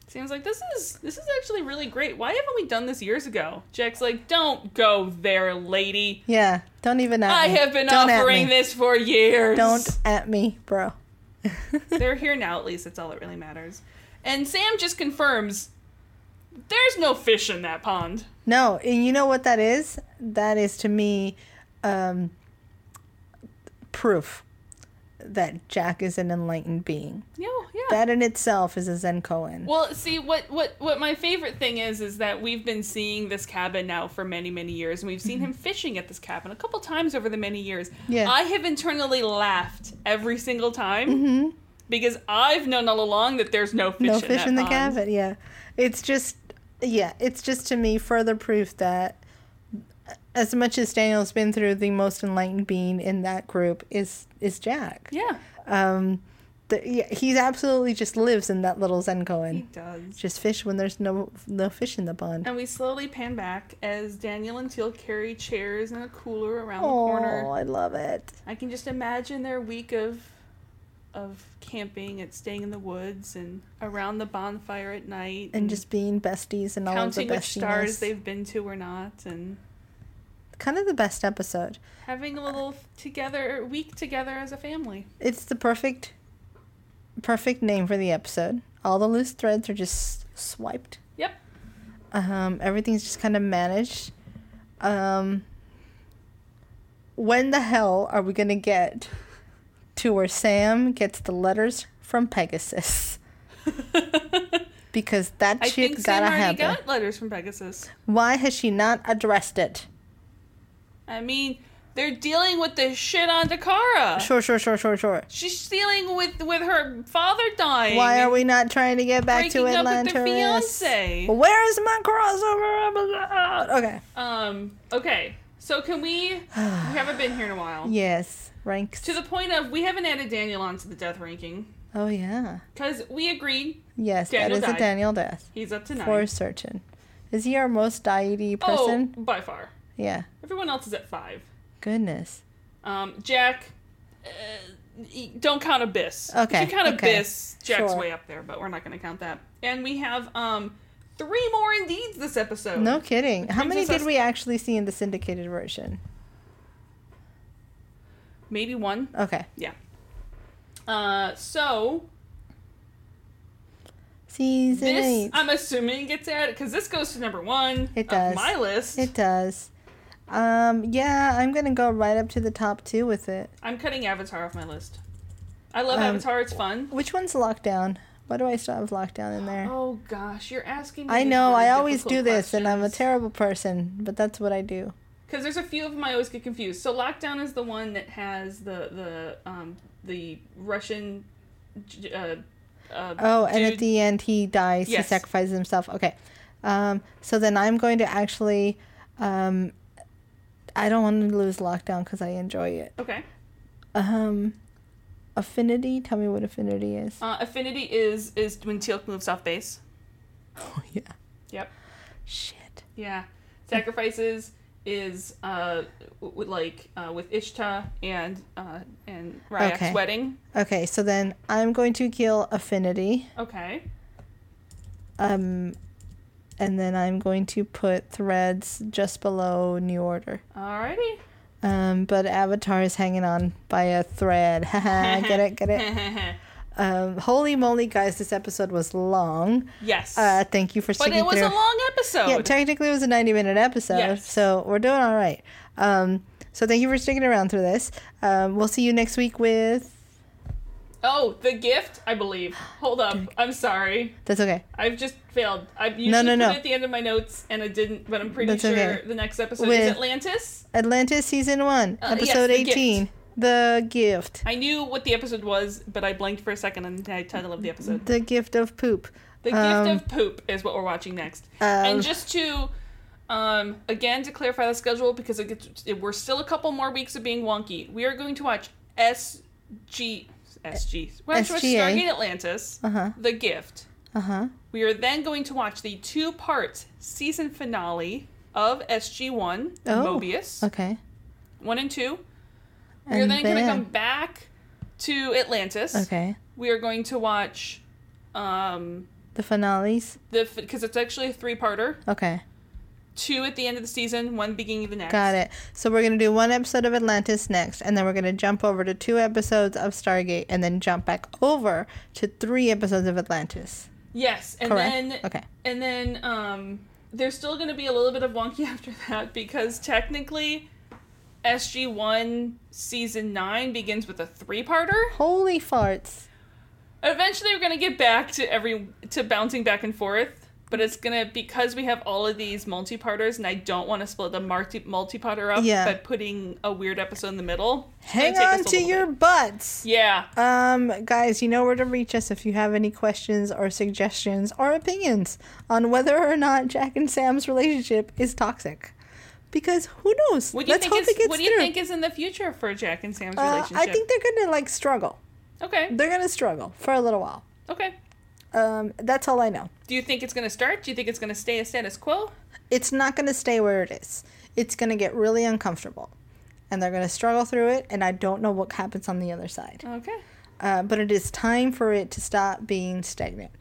Sam's like, this is this is actually really great. Why haven't we done this years ago? Jack's like, don't go there, lady. Yeah. Don't even at I me. have been Don't offering this for years. Don't at me, bro. *laughs* They're here now, at least. That's all that really matters. And Sam just confirms there's no fish in that pond. No, and you know what that is? That is to me um, proof that Jack is an enlightened being. Yeah, yeah. That in itself is a Zen koan. Well, see what what what my favorite thing is is that we've been seeing this cabin now for many many years, and we've seen him fishing at this cabin a couple times over the many years. Mm-hmm. Yeah. I have internally laughed every single time Mhm. because I've known all along that there's no fish. no in fish in the pond. cabin. Yeah, it's just yeah, it's just to me further proof that as much as Daniel's been through, the most enlightened being in that group is is Jack. Yeah, Um, the, yeah, he absolutely just lives in that little Zen koan. he does. Just fish when there's no no fish in the pond. And we slowly pan back as Daniel and Teal'c carry chairs and a cooler around the corner. Oh. I love it. I can just imagine their week of of camping and staying in the woods and around the bonfire at night And just being besties and all of the counting which stars they've been to or not and Kind of the best episode. having a little together week together as a family. It's the perfect, perfect name for the episode. All the loose threads are just swiped. Yep. Um, everything's just kind of managed. Um, when the hell are we gonna get to where Sam gets the letters from Pegasus? *laughs* Because that I shit think Sam gotta already happen. got letters from Pegasus. Why has she not addressed it? I mean, they're dealing with the shit on Dakara. Sure, sure, sure, sure, sure. She's dealing with with her father dying. Why are we not trying to get back to breaking up with their fiance? Where is my crossover episode? Okay. Um. Okay. So can we? we haven't been here in a while. *sighs* Yes, ranks. To the point of we haven't added Daniel onto the death ranking oh yeah. because we agreed Yes, Daniel that is died. a Daniel death he's up to nine. for certain. Is he our most deity person? Oh, by far. Yeah. Everyone else is at five. Goodness. Um, Jack. Uh, don't count Abyss. Okay, If you count okay, Abyss, Jack's sure. way up there, but we're not going to count that. And we have um three more indeeds this episode. No kidding. How many did we actually see in the syndicated version? Maybe one. Okay. Yeah. Uh, so Season this eight. I'm assuming gets added because this goes to number one It does. my list. It does. Um, yeah, I'm gonna go right up to the top two with it. I'm cutting Avatar off my list. I love Um, Avatar. It's fun. Which one's lockdown? Why do I still have lockdown in there? Oh gosh, you're asking. Me I know, really I always do this, and I'm a terrible person, but that's what I do. Because there's a few of them I always get confused. So Lockdown is the one that has the the um the Russian. Uh, uh, Oh, and at the end he dies. Yes. He sacrifices himself. Okay. Um, so then I'm going to actually. Um, I don't want to lose lockdown because I enjoy it. okay. Um, affinity. Tell me what affinity is. Uh, Affinity is is when Teal'c moves off base. *laughs* Oh yeah. Yep. Shit. Yeah. Sacrifices is uh with like uh, with Ishta and uh and Rya'c's Okay. wedding. Okay, so then I'm going to kill affinity. Okay. Um, and then I'm going to put threads just below new order. Alrighty. Um, but Avatar is hanging on by a thread. *laughs* Get it, get it. *laughs* Um, holy moly, guys, this episode was long. yes. Uh, thank you for sticking around. but it was through. a long episode. yeah, technically it was a 90 minute episode, Yes. so we're doing all right. Um, so thank you for sticking around through this. Um, we'll see you next week with. Oh, the gift, I believe. Hold up. I'm sorry. That's okay. I've just failed. I usually No, no, put no. it at the end of my notes, and I didn't. But I'm pretty That's sure okay. the next episode With- is Atlantis. Atlantis season one, Uh, yes, episode The Gift. 18. The gift. I knew what the episode was, but I blanked for a second on the title of the episode. The gift of poop. The Um, gift of poop is what we're watching next. Um, and just to, um, again to clarify the schedule because it gets, it, we're still a couple more weeks of being wonky. We are going to watch SG SG. We're going to watch SGA. Stargate Atlantis, Uh huh. The Gift. Uh huh. We are then going to watch the two-part season finale of SG One, Oh, Moebius, Okay. one and two. We are And then, going to come back to Atlantis. Okay. We are going to watch um The finales. the because it's actually a three-parter. Okay. Two at the end of the season, one beginning of the next. Got it. So we're gonna do one episode of Atlantis next, and then we're gonna jump over to two episodes of Stargate, and then jump back over to three episodes of Atlantis. Yes, and Correct. then Okay. and then um there's still going to be a little bit of wonky *laughs* after that because technically SG One season nine begins with a three parter. Holy farts. Eventually, we're gonna get back to every to bouncing back and forth, but it's gonna because we have all of these multi-parters, and I don't want to split the multi multi-parter up Yeah. by putting a weird episode in the middle. Hang on to your bit. butts. yeah. Um, guys, you know where to reach us if you have any questions or suggestions or opinions on whether or not Jack and Sam's relationship is toxic. Because who knows? What do you Let's think hope is it gets What do you through. think is in the future for Jack and Sam's Uh, relationship? I think they're gonna like struggle. okay. They're gonna struggle for a little while. Okay. Um, that's all I know. Do you think it's gonna start? Do you think it's gonna stay a status quo? It's not gonna stay where it is. It's gonna get really uncomfortable, and they're gonna struggle through it. And I don't know what happens on the other side. Okay. Uh, but it is time for it to stop being stagnant.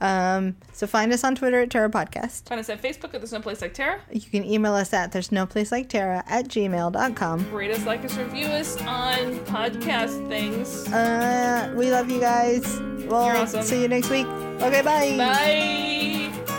Um, so find us on Twitter at Terra Podcast. Find us at Facebook at There's No Place Like Terra. You can email us at there's no place like Terra at gmail.com. Rate us, like us, review us on podcast things. Uh, we love you guys. Well, You're awesome. see you next week. Okay, bye. Bye.